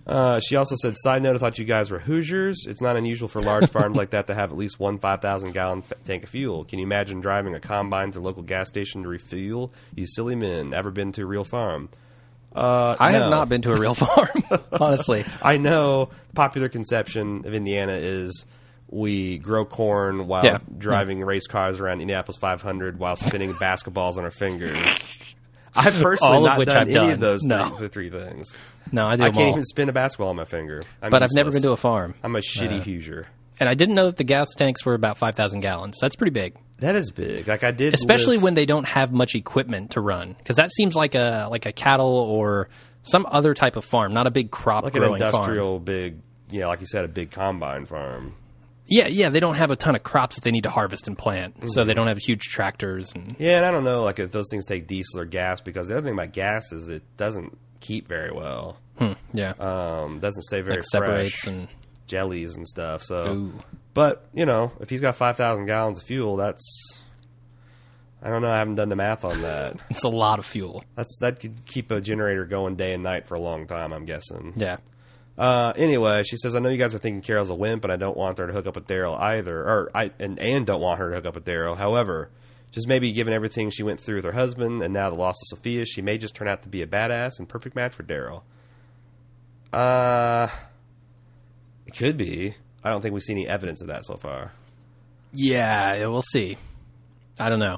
Uh, she also said, "Side note: I thought you guys were Hoosiers. It's not unusual for large farms like that to have at least one 5,000 gallon f- tank of fuel. Can you imagine driving a combine to a local gas station to refuel? You silly men. Ever been to a real farm? Uh, I have not been to a real farm, honestly. I know the popular conception of Indiana is we grow corn while Yeah. driving race cars around Indianapolis 500 while spinning basketballs on our fingers. I've personally not done I've any done. of those No. three, the three things. No, I do I can't all. even spin a basketball on my finger. I'm but I've never been to a farm. I'm a shitty Hoosier. And I didn't know that the gas tanks were about 5,000 gallons. That's pretty big. That is big. Like I did, especially live- when they don't have much equipment to run because that seems like a like a cattle or some other type of farm not a big crop like an growing farm industrial big, you know, like you said, a big combine farm. yeah yeah they don't have a ton of crops that they need to harvest and plant so Mm-hmm. they don't have huge tractors and Yeah, and I don't know, like if those things take diesel or gas, because the other thing about gas is it doesn't keep very well. yeah Um, doesn't stay very like separates fresh. and jellies and stuff. So, Ooh. But you know, if he's got five thousand gallons of fuel, that's I don't know. I haven't done the math on that. it's a lot of fuel That's that could keep a generator going day and night for a long time. I'm guessing. yeah Uh, anyway, she says, "I know you guys are thinking Carol's a wimp, and I don't want her to hook up with Daryl either, or I and and don't want her to hook up with Daryl. However, Just maybe given everything she went through with her husband and now the loss of Sophia, she may just turn out to be a badass and perfect match for Daryl. Uh, it could be. I don't think we've seen any evidence of that so far. Yeah, we'll see. I don't know.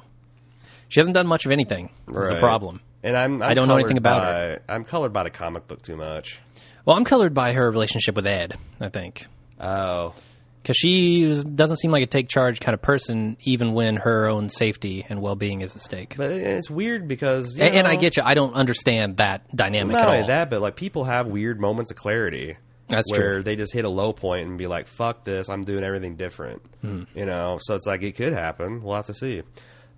She hasn't done much of anything. That's the problem. And I'm, I'm I don't know anything about by, her. I'm colored by the comic book too much. Well, I'm colored by her relationship with Ed. I think Oh, because she doesn't seem like a take charge kind of person, even when her own safety and well being is at stake. but it's weird because and, and I get you. I don't understand that dynamic not at only all. that, but like people have weird moments of clarity. That's where true. they just hit a low point and be like, "Fuck this! I'm doing everything different." Hmm. You know, so it's like it could happen. We'll have to see.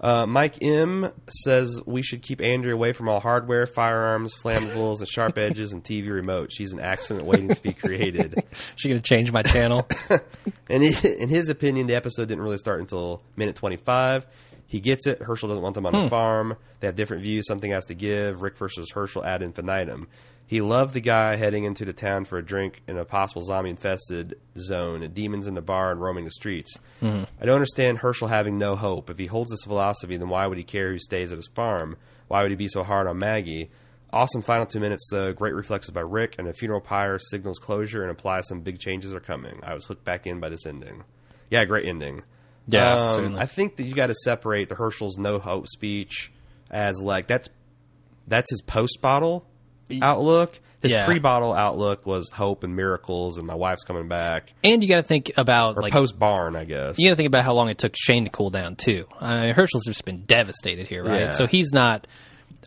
Uh, Mike M says we should keep Andrea away from all hardware, firearms, flammables, and sharp edges, and TV remote. She's an accident waiting to be created. She gonna change my channel? And in his opinion, the episode didn't really start until minute 25. He gets it. Hershel doesn't want them on the farm. They have different views. Something has to give. Rick versus Hershel ad infinitum. He loved the guy heading into the town for a drink in a possible zombie infested zone, and demons in the bar and roaming the streets. I don't understand Hershel having no hope. If he holds this philosophy, then why would he care who stays at his farm? Why would he be so hard on Maggie? Awesome final two minutes, though. Great reflexes by Rick, and a funeral pyre signals closure and implies some big changes are coming. I was hooked back in by this ending. Yeah, great ending. Yeah, Um. I think that you got to separate the Hershel's no hope speech as like that's that's his post bottle outlook. His Yeah. pre bottle outlook was hope and miracles, and my wife's coming back. and you got to think about Or like post barn, I guess. you got to think about how long it took Shane to cool down too. I mean, Hershel's just been devastated here, right? Yeah. So he's not.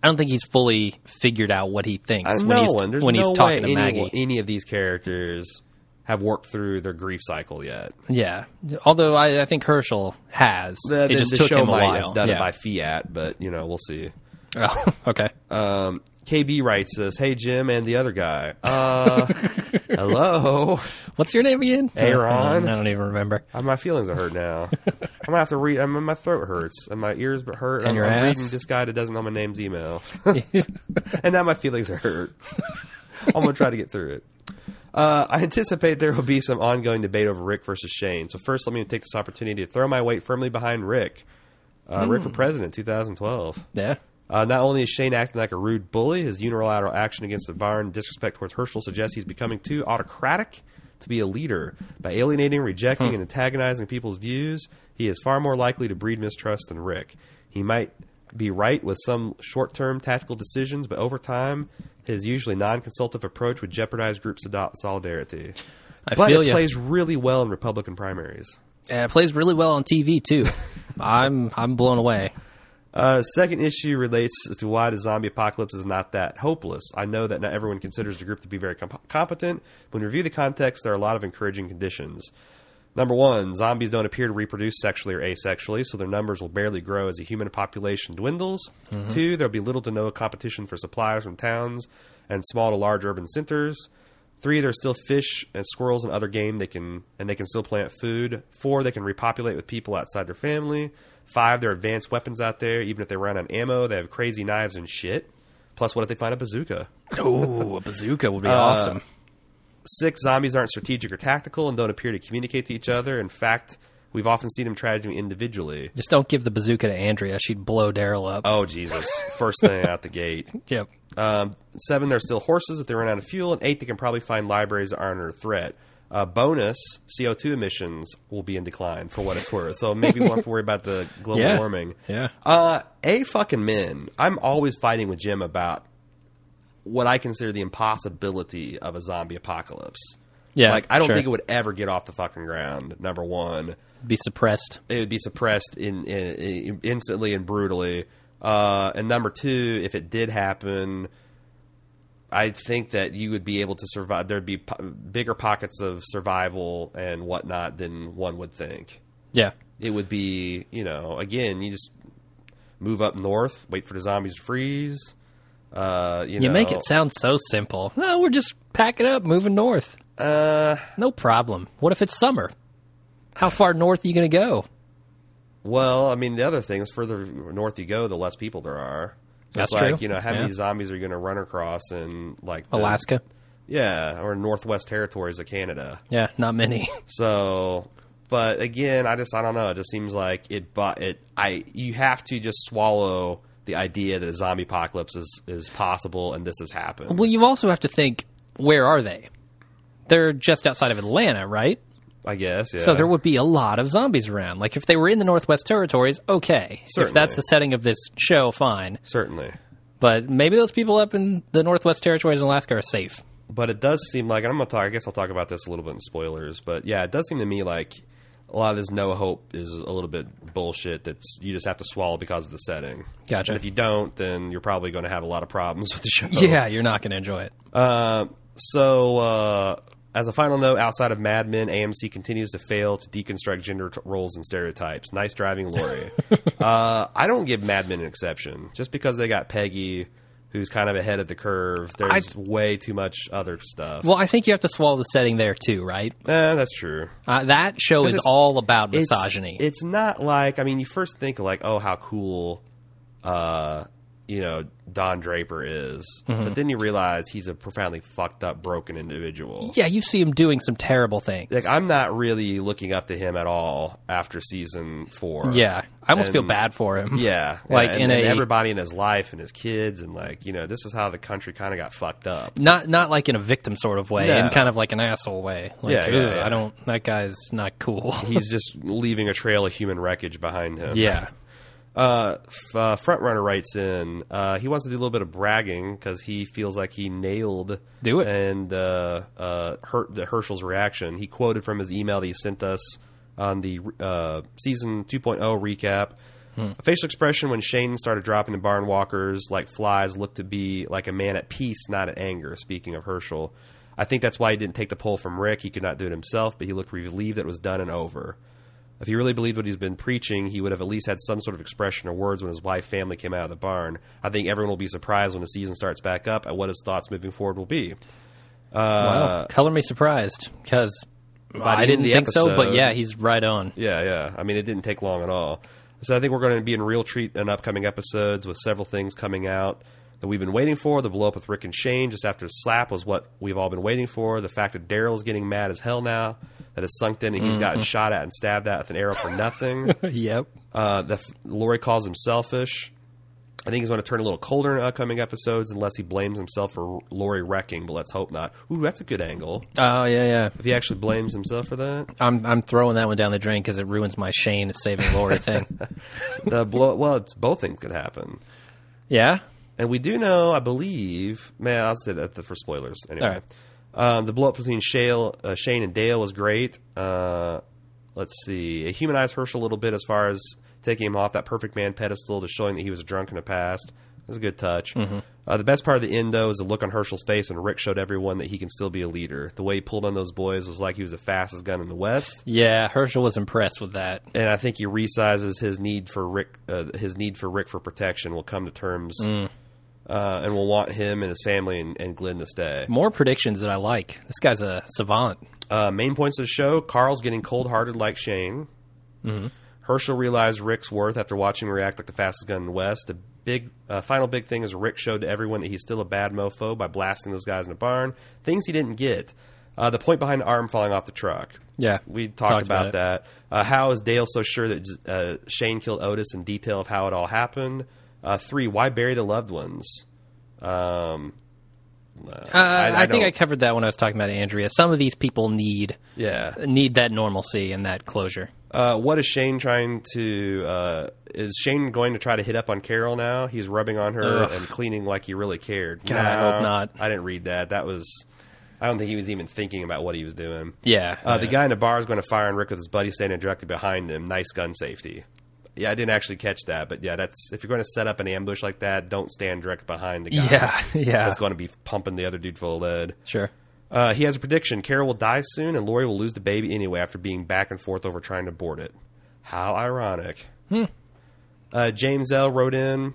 I don't think he's fully figured out what he thinks when he's when no he's talking to any, Maggie. any of these characters have worked through their grief cycle yet. Yeah, although I, I think Hershel has. The, it the- just the took show him a might while. have done yeah. it by fiat, but you know we'll see. Oh, okay. Um, KB writes us, "Hey Jim and the other guy. Uh, hello. What's your name again? Aaron. I don't even remember. Uh, my feelings are hurt now. I'm gonna have to read. I mean, my throat hurts and my ears hurt. And I'm, your I'm ass? reading this guy that doesn't know my name's email, and now my feelings are hurt. I'm gonna try to get through it. Uh, I anticipate there will be some ongoing debate over Rick versus Shane. So first, let me take this opportunity to throw my weight firmly behind Rick. Uh, Rick for president, 2012. Yeah. Uh, not only is Shane acting like a rude bully, his unilateral action against the Barn disrespect towards Hershel suggests he's becoming too autocratic to be a leader. By alienating, rejecting, and antagonizing people's views, he is far more likely to breed mistrust than Rick. He might be right with some short term tactical decisions, but over time, his usually non consultative approach would jeopardize group solidarity. I but it ya. plays really well in Republican primaries. Yeah, it plays really well on TV too. I'm I'm blown away. Uh, second issue relates to why the zombie apocalypse is not that hopeless. I know that not everyone considers the group to be very comp- competent. When we review the context, there are a lot of encouraging conditions. Number one, zombies don't appear to reproduce sexually or asexually, so their numbers will barely grow as the human population dwindles. Two, there'll be little to no competition for supplies from towns and small to large urban centers. Three, there's still fish and squirrels and other game they can and they can still plant food. Four, they can repopulate with people outside their family. Five, there are advanced weapons out there. Even if they run on ammo, they have crazy knives and shit. Plus, what if they find a bazooka? Oh, a bazooka would be Uh, awesome. Six, zombies aren't strategic or tactical and don't appear to communicate to each other. In fact, we've often seen them try to do individually. Just don't give the bazooka to Andrea. She'd blow Daryl up. Oh Jesus! First thing out the gate. Yep. Um, seven, there's still horses if they run out of fuel. And eight, they can probably find libraries that aren't under threat. Uh, bonus, CO2 emissions will be in decline for what it's worth. So maybe we won't have to worry about the global Yeah. warming. Yeah. Uh, a fucking men. I'm always fighting with Jim about what I consider the impossibility of a zombie apocalypse. Yeah. like I don't sure. think it would ever get off the fucking ground. Number one, be suppressed. it would be suppressed in, in, in instantly and brutally. Uh, and number two, if it did happen, I think that you would be able to survive. There'd be po- bigger pockets of survival and whatnot than one would think. Yeah. It would be, you know, again, you just move up north, wait for the zombies to freeze. Uh, you, You know, make it sound so simple. No, we're just packing up, moving north. Uh, No problem. What if it's summer? How far north are you going to go? well, I mean, the other thing is further north you go, the less people there are. That's it's like, true. You know, how Yeah. many zombies are you going to run across in like the- Alaska? Yeah, or Northwest Territories of Canada. Yeah, not many. So but again, I just I don't know. It just seems like it. But it I you have to just swallow the idea that a zombie apocalypse is is possible and this has happened. Well, you also have to think where are they? They're just outside of Atlanta, right? I guess. Yeah. So there would be a lot of zombies around. Like if they were in the Northwest Territories, okay. If that's the setting of this show, fine. certainly. But maybe those people up in the Northwest Territories in Alaska are safe. but it does seem like and I'm gonna talk. I guess I'll talk about this a little bit in spoilers. But yeah, it does seem to me like a lot of this no hope is a little bit bullshit. That's you just have to swallow because of the setting. Gotcha. And if you don't, then you're probably going to have a lot of problems with the show. Yeah, you're not going to enjoy it. Uh, so, uh, as a final note, outside of Mad Men, AMC continues to fail to deconstruct gender t- roles and stereotypes. Nice driving, Lori. uh, I don't give Mad Men an exception. Just because they got Peggy, who's kind of ahead of the curve, there's way too much other stuff. Well, I think you have to swallow the setting there too, right? Eh, that's true. Uh, that show is all about It's- misogyny. It's, not like I mean, you first think like, oh, how cool, uh, you know, Don Draper is, Mm-hmm. but then you realize he's a profoundly fucked up, broken individual. yeah, you see him doing some terrible things. Like I'm not really looking up to him at all after season four. yeah, I almost feel bad for him. Yeah, Like and, in and a- everybody in his life and his kids and like you know this is how the country kind of got fucked up. Not not like in a victim sort of way, No. in kind of like an asshole way. Like, Yeah, yeah, yeah. I don't. That guy's not cool. He's just leaving a trail of human wreckage behind him. yeah, Uh, f- uh, Frontrunner writes in. Uh, he wants to do a little bit of bragging because he feels like he nailed Do it. and uh, uh, Her- the Hershel's reaction. He quoted from his email that he sent us on the uh, season 2.0 recap. Hmm. A facial expression when Shane started dropping the barn walkers like flies looked to be like a man at peace, not at anger. Speaking of Hershel, I think that's why he didn't take the pull from Rick. He could not do it himself, but he looked relieved that it was done and over. If he really believed what he's been preaching, he would have at least had some sort of expression or words when his wife family came out of the barn. I think everyone will be surprised when the season starts back up at what his thoughts moving forward will be. Uh, wow. Color me surprised because I didn't think so. But yeah, he's right on. Yeah, yeah. I mean, it didn't take long at all. So I think we're going to be in real treat in upcoming episodes with several things coming out that we've been waiting for. The blow up with Rick and Shane just after the slap was what we've all been waiting for. The fact that Daryl's getting mad as hell now that has sunk in and he's gotten shot at and stabbed at with an arrow for nothing. yep. Uh, the Lori calls him selfish. I think he's going to turn a little colder in upcoming episodes unless he blames himself for Lori wrecking, but let's hope not. Ooh, that's a good angle. Oh yeah, yeah. If he actually blames himself for that. I'm I'm throwing that one down the drain because it ruins my Shane saving Lori thing. The blow, well, it's, both things could happen. Yeah. And we do know, I believe, man, I'll say that for spoilers anyway. All right. Um, the blow up between Shale, uh, Shane and Dale was great. Uh, let's see, it humanized Hershel a little bit as far as taking him off that perfect man pedestal to showing that he was a drunk in the past. It was a good touch. Mm-hmm. Uh, the best part of the end, though, is the look on Hershel's face when Rick showed everyone that he can still be a leader. The way he pulled on those boys was like he was the fastest gun in the West. Yeah, Hershel was impressed with that. and I think he resizes his need for Rick. Uh, his need for Rick for protection will come to terms, Mm. Uh, and will want him and his family and, and Glenn to stay. More predictions that I like. This guy's a savant. Uh, main points of the show: Carl's getting cold-hearted like Shane. Mm-hmm. Hershel realized Rick's worth after watching him react like the fastest gun in the West. The big uh, final big thing is Rick showed to everyone that he's still a bad mofo by blasting those guys in the barn. Things he didn't get. Uh, the point behind the arm falling off the truck. Yeah, We talked, Talked about, about that. Uh, how is Dale so sure that uh, Shane killed Otis in detail of how it all happened? Uh, three, why bury the loved ones? Um, uh, Uh, I, think I covered that when I was talking about Andrea. Some of these people need yeah. need that normalcy and that closure. Uh, what is Shane trying to? Uh, is Shane going to try to hit up on Carol now? He's rubbing on her Ugh. and cleaning like he really cared. God, I hope not. I didn't read that. That was. I don't think he was even thinking about what he was doing. Yeah, Uh, the guy in the bar is going to fire on Rick with his buddy standing directly behind him. Nice gun safety. Yeah, I didn't actually catch that, but yeah, that's if you're going to set up an ambush like that, don't stand direct behind the guy. Yeah, yeah. That's going to be pumping the other dude full of lead. Sure. Uh, he has a prediction: Carol will die soon, and Lori will lose the baby anyway after being back and forth over trying to abort it. How ironic. Hmm. Uh, James L. wrote in,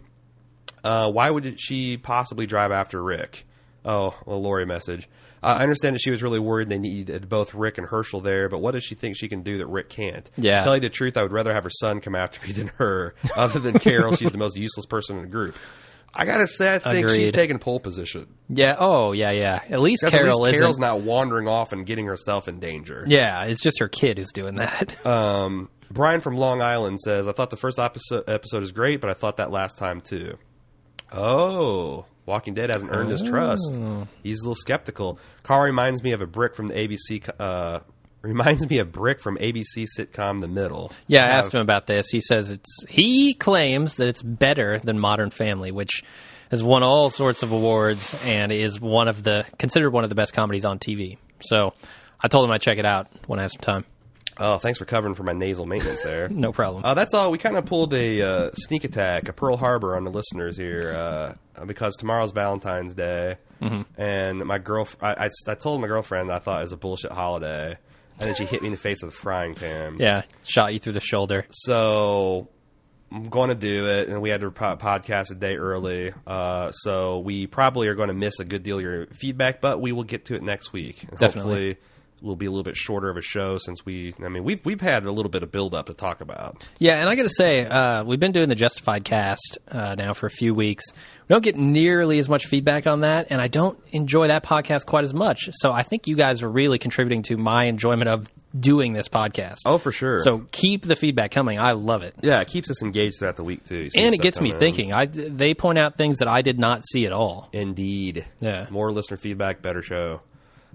uh, "Why would she possibly drive after Rick?" Oh, well, Lori message. Uh, I understand that she was really worried they needed both Rick and Hershel there, but what does she think she can do that Rick can't? Yeah. To tell you the truth, I would rather have her son come after me than her. Other than Carol, she's the most useless person in the group. I gotta say, I think she's Agreed. taking pole position. Yeah. Oh, yeah, yeah. At least Carol at least Carol's isn't. not wandering off and getting herself in danger. yeah, it's just her kid who's doing that. Um, Brian from Long Island says, "I thought the first episode episode is great, but I thought that last time too." Oh, Walking Dead hasn't earned his trust. Oh. He's a little skeptical. Carl reminds me of a Brick from the ABC. Uh, reminds me of Brick from ABC sitcom The Middle. Yeah, I asked him about this. He says it's he claims that it's better than Modern Family, which has won all sorts of awards and is one of the considered one of the best comedies on TV. So I told him I'd check it out when I have some time. Oh, thanks for covering for my nasal maintenance there. No problem. Uh, that's all. We kind of pulled a uh, sneak attack, a Pearl Harbor on the listeners here, uh, because tomorrow's Valentine's Day, Mm-hmm. and my girl, I, I, I told my girlfriend I thought it was a bullshit holiday, and then she hit me in the face with a frying pan. yeah, shot you through the shoulder. So I'm going to do it, and we had to po- podcast a day early, uh, so we probably are going to miss a good deal of your feedback, but we will get to it next week. Definitely. Hopefully, will be a little bit shorter of a show since we. I mean, we've we've had a little bit of build up to talk about. Yeah, and I got to say, uh, we've been doing the Justified cast uh, now for a few weeks. We don't get nearly as much feedback on that, and I don't enjoy that podcast quite as much. So I think you guys are really contributing to my enjoyment of doing this podcast. Oh, for sure. So keep the feedback coming. I love it. yeah, it keeps us engaged throughout the week too. And it gets me in. thinking. I they point out things that I did not see at all. Indeed. Yeah. More listener feedback, better show.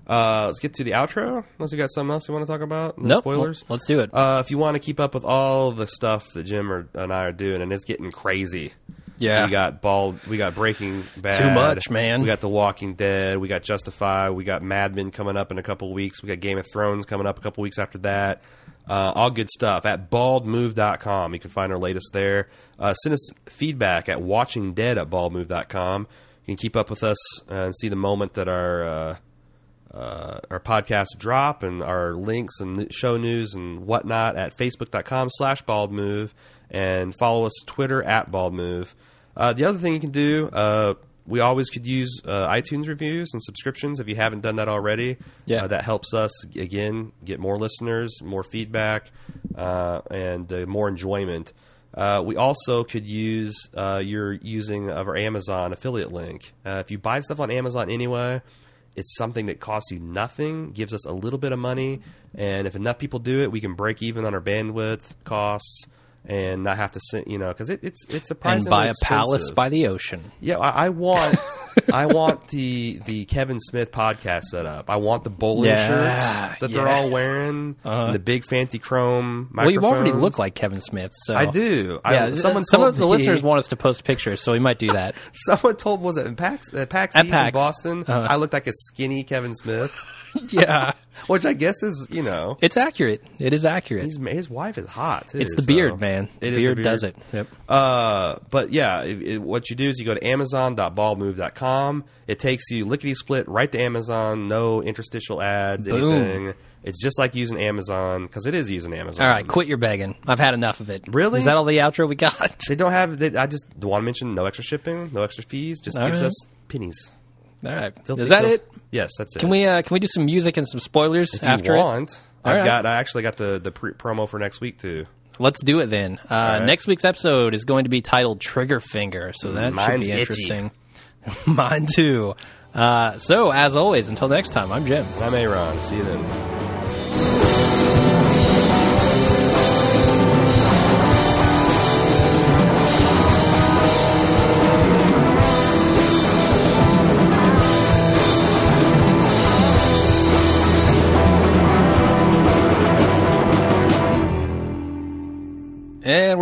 Uh, let's get to the outro. Unless you got something else you want to talk about? No Nope. spoilers. Well, let's do it. Uh, if you want to keep up with all the stuff that Jim or, and I are doing, and it's getting crazy. Yeah. we got bald. We got Breaking Bad. Too much, man. We got The Walking Dead. We got Justified. We got Mad Men coming up in a couple weeks. We got Game of Thrones coming up a couple weeks after that. Uh, all good stuff at baldmove.com. You can find our latest there. Uh, send us feedback at watchingdead at baldmove.com. You can keep up with us uh, and see the moment that our uh, our podcast drop and our links and show news and whatnot at facebook.com slash bald move and follow us Twitter at baldmove. Uh, the other thing you can do, uh, we always could use uh, iTunes reviews and subscriptions if you haven't done that already. Yeah. Uh, that helps us, again, get more listeners, more feedback, uh, and uh, more enjoyment. Uh, we also could use uh, your using of our Amazon affiliate link. Uh, if you buy stuff on Amazon anyway, it's something that costs you nothing, gives us a little bit of money, and if enough people do it, we can break even on our bandwidth costs and not have to send, you know, because it, it's it's and surprisingly buy a palace by the ocean. Yeah, I, I want I want the the Kevin Smith podcast set up. I want the bowling Yeah, shirts that they're all wearing, Uh-huh. and the big fancy chrome. Well, you already look like Kevin Smith, so I do. Yeah, I, someone some of the me- listeners want us to post pictures, so we might do that. Someone told was it in PAX at PAX At East in Boston? Uh-huh. I looked like a skinny Kevin Smith, yeah, which I guess is you know it's accurate. It is accurate. his his wife is hot. Too, It's the so- beard, man. It the beard, the does it. Yep. Uh, but yeah, it, it- what you do is you go to amazon.baldmove.com. It takes you lickety split right to Amazon. No interstitial ads, Boom. anything. It's just like using Amazon because it is using Amazon. All right, quit your begging. I've had enough of it. Really? Is that all the outro we got? They don't have. They, I just want to mention no extra shipping, no extra fees. Just All gives right. us pennies. All right. Filthy- Is that filth- it? Yes, that's it. Can we uh, can we do some music and some spoilers if after you it? want, I've right. got. I actually got the the pre- promo for next week too. Let's do it then. Uh, right. Next week's episode is going to be titled Trigger Finger, so that should Mine's be itchy. interesting. Mine too. Uh, so as always, until next time, I'm Jim. I'm Aaron. See you then.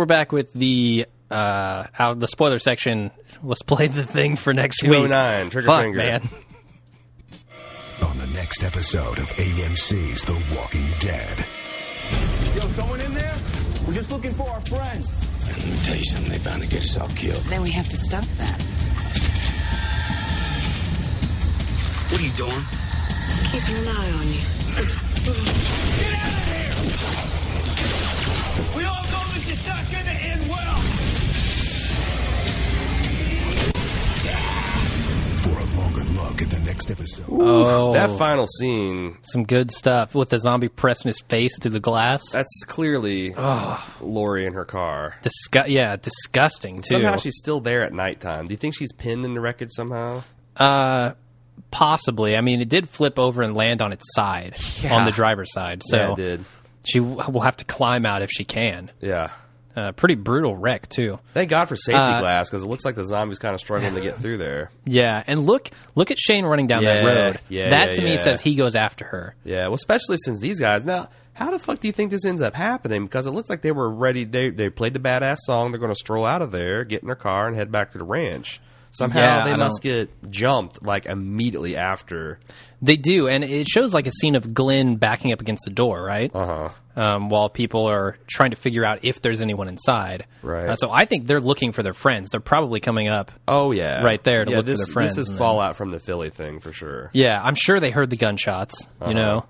We're back with the uh, out of the spoiler section. Let's play the thing for next week. 209, Trigger Fuck, Finger. man. on the next episode of AMC's The Walking Dead. Yo, someone in there? We're just looking for our friends. Let me tell you something. They're bound to get us all killed. Then we have to stop that. What are you doing? Keeping an eye on you. For a longer look at the next episode. Oh, That final scene, some good stuff with the zombie pressing his face through the glass. that's clearly Lori in her car. Disgu- yeah, disgusting too. Somehow she's still there at nighttime. Do you think she's pinned in the wreckage somehow? Uh, possibly. I mean, it did flip over and land on its side Yeah. on the driver's side, so yeah, it did. she w- will have to climb out if she can. Yeah. Uh, pretty brutal wreck too. Thank God for safety Uh, glass because it looks like the zombie's kind of struggling to get through there. Yeah, and look, look at Shane running down that road. yeah, that yeah, to me yeah. says he goes after her. Yeah, well, especially since these guys now. How the fuck do you think this ends up happening? Because it looks like they were ready. They they played the badass song. They're going to stroll out of there, get in their car, and head back to the ranch. Somehow Yeah, they I must don't- get jumped like immediately after. They do, and it shows like a scene of Glenn backing up against the door, right? Uh huh. Um, while people are trying to figure out if there's anyone inside. Right. Uh, so I think they're looking for their friends. They're probably coming up. Oh yeah, Right there to yeah, look for their friends This is and then- fallout from the Philly thing for sure. Yeah, I'm sure they heard the gunshots. Uh-huh. You know,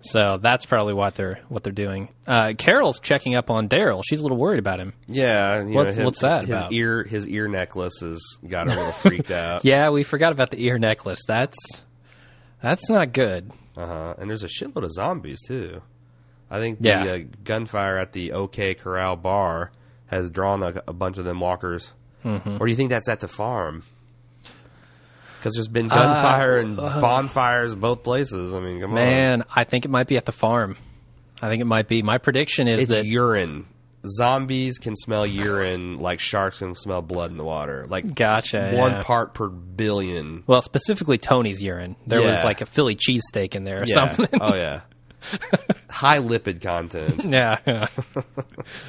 so that's probably what they're what they're doing. Uh, Carol's checking up on Daryl. She's a little worried about him. Yeah, you What's- know, his, what's that His about? ear, his ear necklace has got her a little freaked out. Yeah, we forgot about the ear necklace. That's that's not good. Uh huh. And there's a shitload of zombies too. I think the Yeah. uh, gunfire at the OK Corral bar has drawn a, a bunch of them walkers. Mm-hmm. Or do you think that's at the farm? Because there's been gunfire Uh, and bonfires both places. I mean, come on. Man, I think it might be at the farm. I think it might be. My prediction is It's that urine. Zombies can smell urine like sharks can smell blood in the water. Like Gotcha, one yeah. part per billion. well, specifically Tony's urine. There was like a Philly cheesesteak in there or Yeah. something. Oh yeah. High lipid content. yeah. yeah.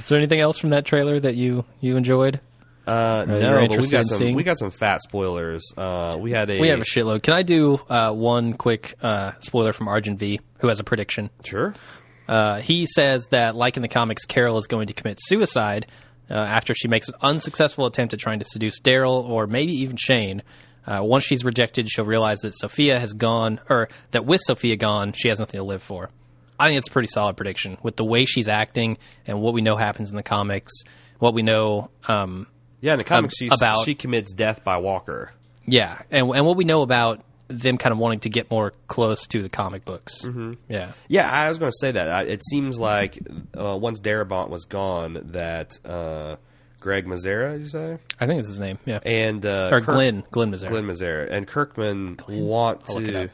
Is there anything else from that trailer that you you enjoyed? Uh, no, but we got some seeing? we got some fat spoilers. Uh, we had a We have a shitload. Can I do uh, one quick uh, spoiler from Argent V, who has a prediction? sure. Uh, he says that, like in the comics, Carol is going to commit suicide uh, after she makes an unsuccessful attempt at trying to seduce Daryl or maybe even Shane. Uh, once she's rejected, she'll realize that Sophia has gone, or that with Sophia gone, she has nothing to live for. I think it's a pretty solid prediction with the way she's acting and what we know happens in the comics, what we know, um, Yeah, in the comics, about- she commits death by Walker. yeah, and, and what we know about them kind of wanting to get more close to the comic books. Mm-hmm. Yeah. Yeah, I was going to say that. I, it seems like uh, once Darabont was gone, that uh, Greg Mazzara, did you say, I think it's his name. Yeah. and uh, or Kirk- Glen, Glen Mazzara. Glen Mazzara, and Kirkman want I'll to.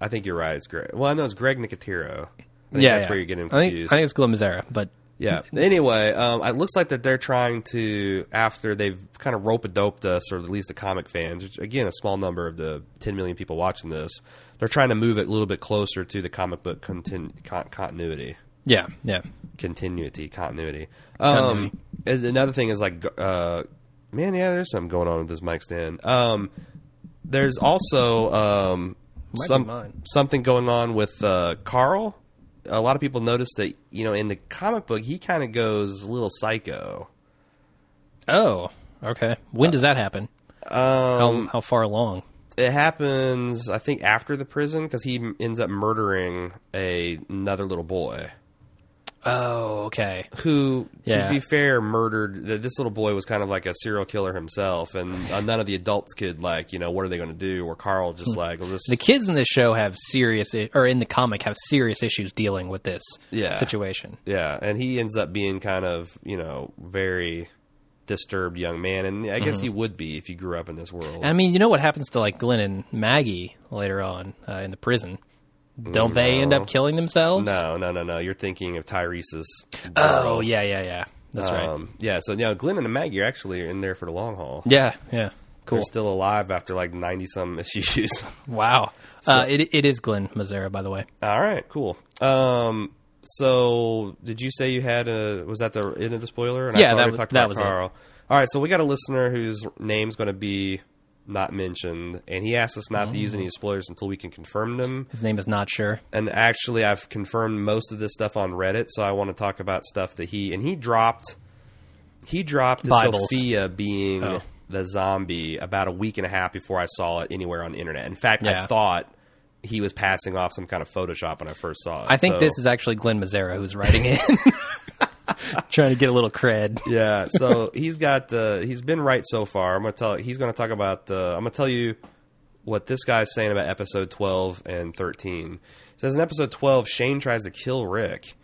I think you're right. It's Greg. Well, I know it's Greg Nicotero. I think yeah, that's yeah. where you're getting I think, confused. I think it's Glen Mazzara, but Yeah. Anyway, um, it looks like that they're trying to, after they've kind of rope a doped us, or at least the comic fans, which again, a small number of the 10 million people watching this, they're trying to move it a little bit closer to the comic book contin- con- continuity. yeah, yeah. Continuity, continuity. Um, Continuity. another thing is like, uh, man, yeah, there's something going on with this mic stand. Um, there's also um, Might some something going on with uh, Carl. A lot of people notice that you know in the comic book he kind of goes a little psycho. Oh, okay. When does that happen? Um, How, how far along? it happens, I think, after the prison because he ends up murdering a another little boy Oh, okay. who, Yeah. to be fair, murdered. This little boy was kind of like a serial killer himself, and uh, none of the adults could like, you know, what are they going to do? Or Carl just like, well, this, Hmm. The kids in this show have serious, or in the comic, have serious issues dealing with this Yeah. situation. Yeah, and he ends up being kind of, you know, very disturbed young man, and I guess he would be if you grew up in this world. And I mean, you know what happens to like Glenn and Maggie later on uh, in the prison? Don't they end up killing themselves? no, no, no, no. You're thinking of Tyrese's. Oh, yeah, yeah, yeah. That's right. Um, yeah, so yeah, Glenn and Maggie are actually in there for the long haul. Yeah, yeah. Cool. They're still alive after like ninety some issues. Wow. uh, it, it is Glen Mazzara, by the way. All right, cool. Um, so did you say you had a? Was that the end of the spoiler? And Yeah, I that was- talked that about was it. All right, so we got a listener whose name's going to be not mentioned, and he asked us not to use any mm. spoilers until we can confirm them. His name is not sure. And actually, I've confirmed most of this stuff on Reddit, so I want to talk about stuff that he and he dropped. He dropped the Bibles. Sophia being Oh. the zombie about a week and a half before I saw it anywhere on the internet. In fact, Yeah. I thought he was passing off some kind of Photoshop when I first saw it. I think So- this is actually Glen Mazzara who's writing in, trying to get a little cred. yeah. So he's got uh, he's been right so far. I'm gonna tell he's gonna talk about. Uh, I'm gonna tell you what this guy's saying about episode 12 and 13. It says in episode 12, Shane tries to kill Rick.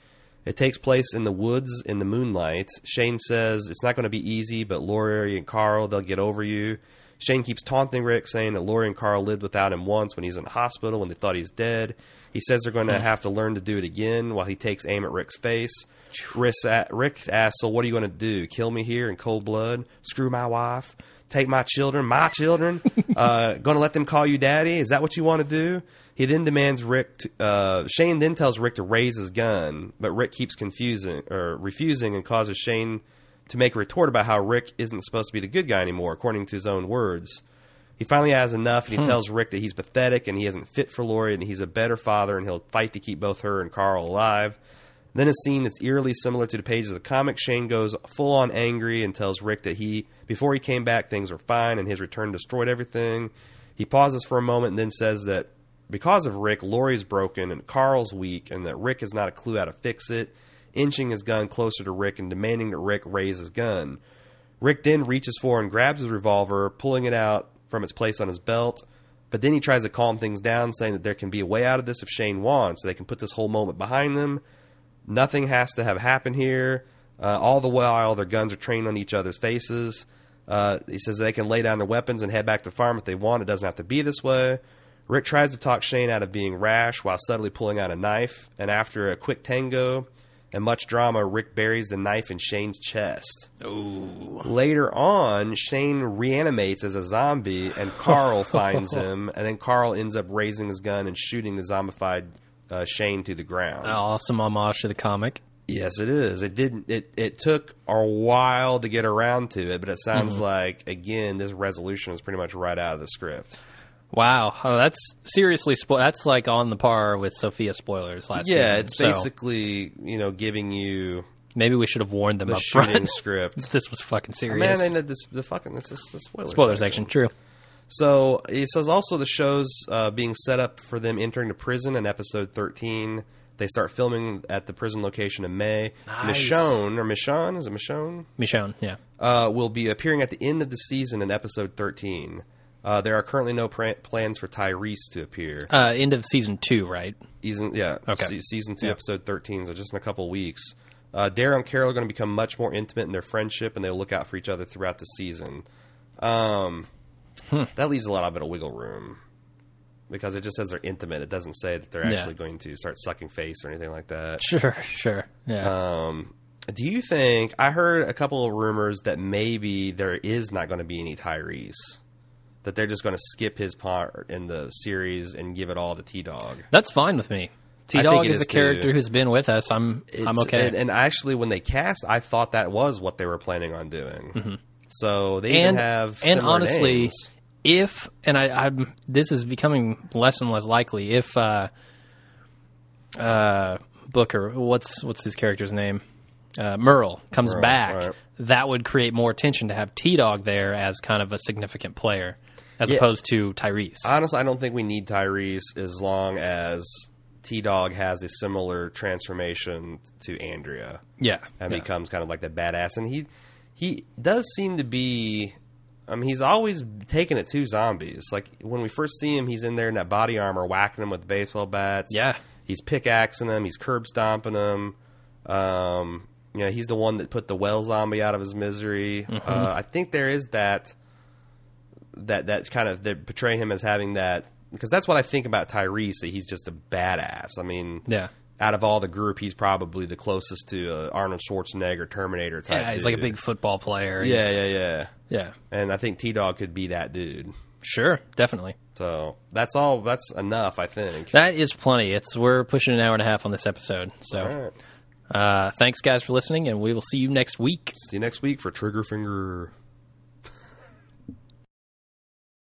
It takes place in the woods in the moonlight. Shane says it's not going to be easy, but Lori and Carl, they'll get over you. Shane keeps taunting Rick, saying that Lori and Carl lived without him once when he's in the hospital when they thought he's dead. He says they're going to have to learn to do it again while he takes aim at Rick's face. Rick, Rick asks, So what are you going to do? Kill me here in cold blood? Screw my wife? Take my children? My children? uh, going to let them call you daddy? Is that what you want to do? He then demands Rick. To, uh, Shane then tells Rick to raise his gun, but Rick keeps confusing or refusing and causes Shane to make a retort about how Rick isn't supposed to be the good guy anymore, according to his own words. He finally has enough, and he tells Rick that he's pathetic and he isn't fit for Lori, and he's a better father, and he'll fight to keep both her and Carl alive. Then a scene that's eerily similar to the pages of the comic. Shane goes full on angry and tells Rick that he, before he came back, things were fine, and his return destroyed everything. He pauses for a moment and then says that because of Rick, Lori's broken and Carl's weak, and that Rick has not a clue how to fix it, inching his gun closer to Rick and demanding that Rick raise his gun. Rick then reaches for and grabs his revolver, pulling it out from its place on his belt. But then he tries to calm things down, saying that there can be a way out of this if Shane wants. So they can put this whole moment behind them. Nothing has to have happened here. Uh, all the while, their guns are trained on each other's faces. Uh, he says they can lay down their weapons and head back to the farm if they want. It doesn't have to be this way. Rick tries to talk Shane out of being rash while subtly pulling out a knife. And after a quick tango and much drama, Rick buries the knife in Shane's chest. Ooh. Later on, Shane reanimates as a zombie, and Carl finds him. And then Carl ends up raising his gun and shooting the zombified uh, Shane to the ground. Awesome homage to the comic. Yes, it is. It didn't. It it took a while to get around to it, but it sounds like again this resolution is pretty much right out of the script. Wow, oh, that's seriously spo- that's like on the par with Sophia spoilers last season. Yeah, it's So basically you know giving you maybe we should have warned them the up shooting front. script. this was fucking serious. Man, they did this the fucking this is the spoiler Spoiler section, true. So he says also the show's uh, being set up for them entering the prison in episode 13. They start filming at the prison location in May. Nice. Michonne, or Michonne, is it Michonne? Michonne, yeah. Uh, will be appearing at the end of the season in episode 13. Uh, there are currently no pra- plans for Tyrese to appear. Uh, end of season two, right? Season, yeah, Okay. se- season two, Yeah. episode 13, so just in a couple weeks. Uh, Daryl and Carol are going to become much more intimate in their friendship, and they'll look out for each other throughout the season. Um, Hmm. That leaves a lot of bit of wiggle room because it just says they're intimate. It doesn't say that they're Yeah. actually going to start sucking face or anything like that. Sure, sure. Yeah. Um, do you think? I heard a couple of rumors that maybe there is not going to be any Tyrese. That they're just going to skip his part in the series and give it all to T Dog. That's fine with me. T Dog is is a character too. who's been with us. I'm I'm okay. And, and actually, when they cast, I thought that was what they were planning on doing. So they even Mm-hmm. have and honestly, names. if and I, I'm this is becoming less and less likely. If uh, uh, Rooker, what's what's his character's name? Uh, Merle comes Merle, back. right. That would create more tension to have T Dog there as kind of a significant player, as Yeah. opposed to Tyrese. Honestly, I don't think we need Tyrese as long as T Dog has a similar transformation to Andrea yeah, and yeah. becomes kind of like the badass. And he he does seem to be. I mean, he's always taking it to zombies. Like when we first see him, he's in there in that body armor, whacking them with baseball bats. Yeah. he's pickaxing them. He's curb stomping them. Um, you know, he's the one that put the well zombie out of his misery. Mm-hmm. Uh, I think there is that that that kind of they portray him as having that because that's what I think about Tyrese that he's just a badass. I mean, Yeah. Out of all the group, he's probably the closest to uh, Arnold Schwarzenegger Terminator type. Yeah, he's like a big football player. yeah, He's- yeah, yeah. yeah. And I think T Dog could be that dude. Sure, definitely. So that's all. That's enough, I think. That is plenty. It's we're pushing an hour and a half on this episode. So, all right. uh, thanks guys for listening, and we will see you next week. See you next week for Trigger Finger.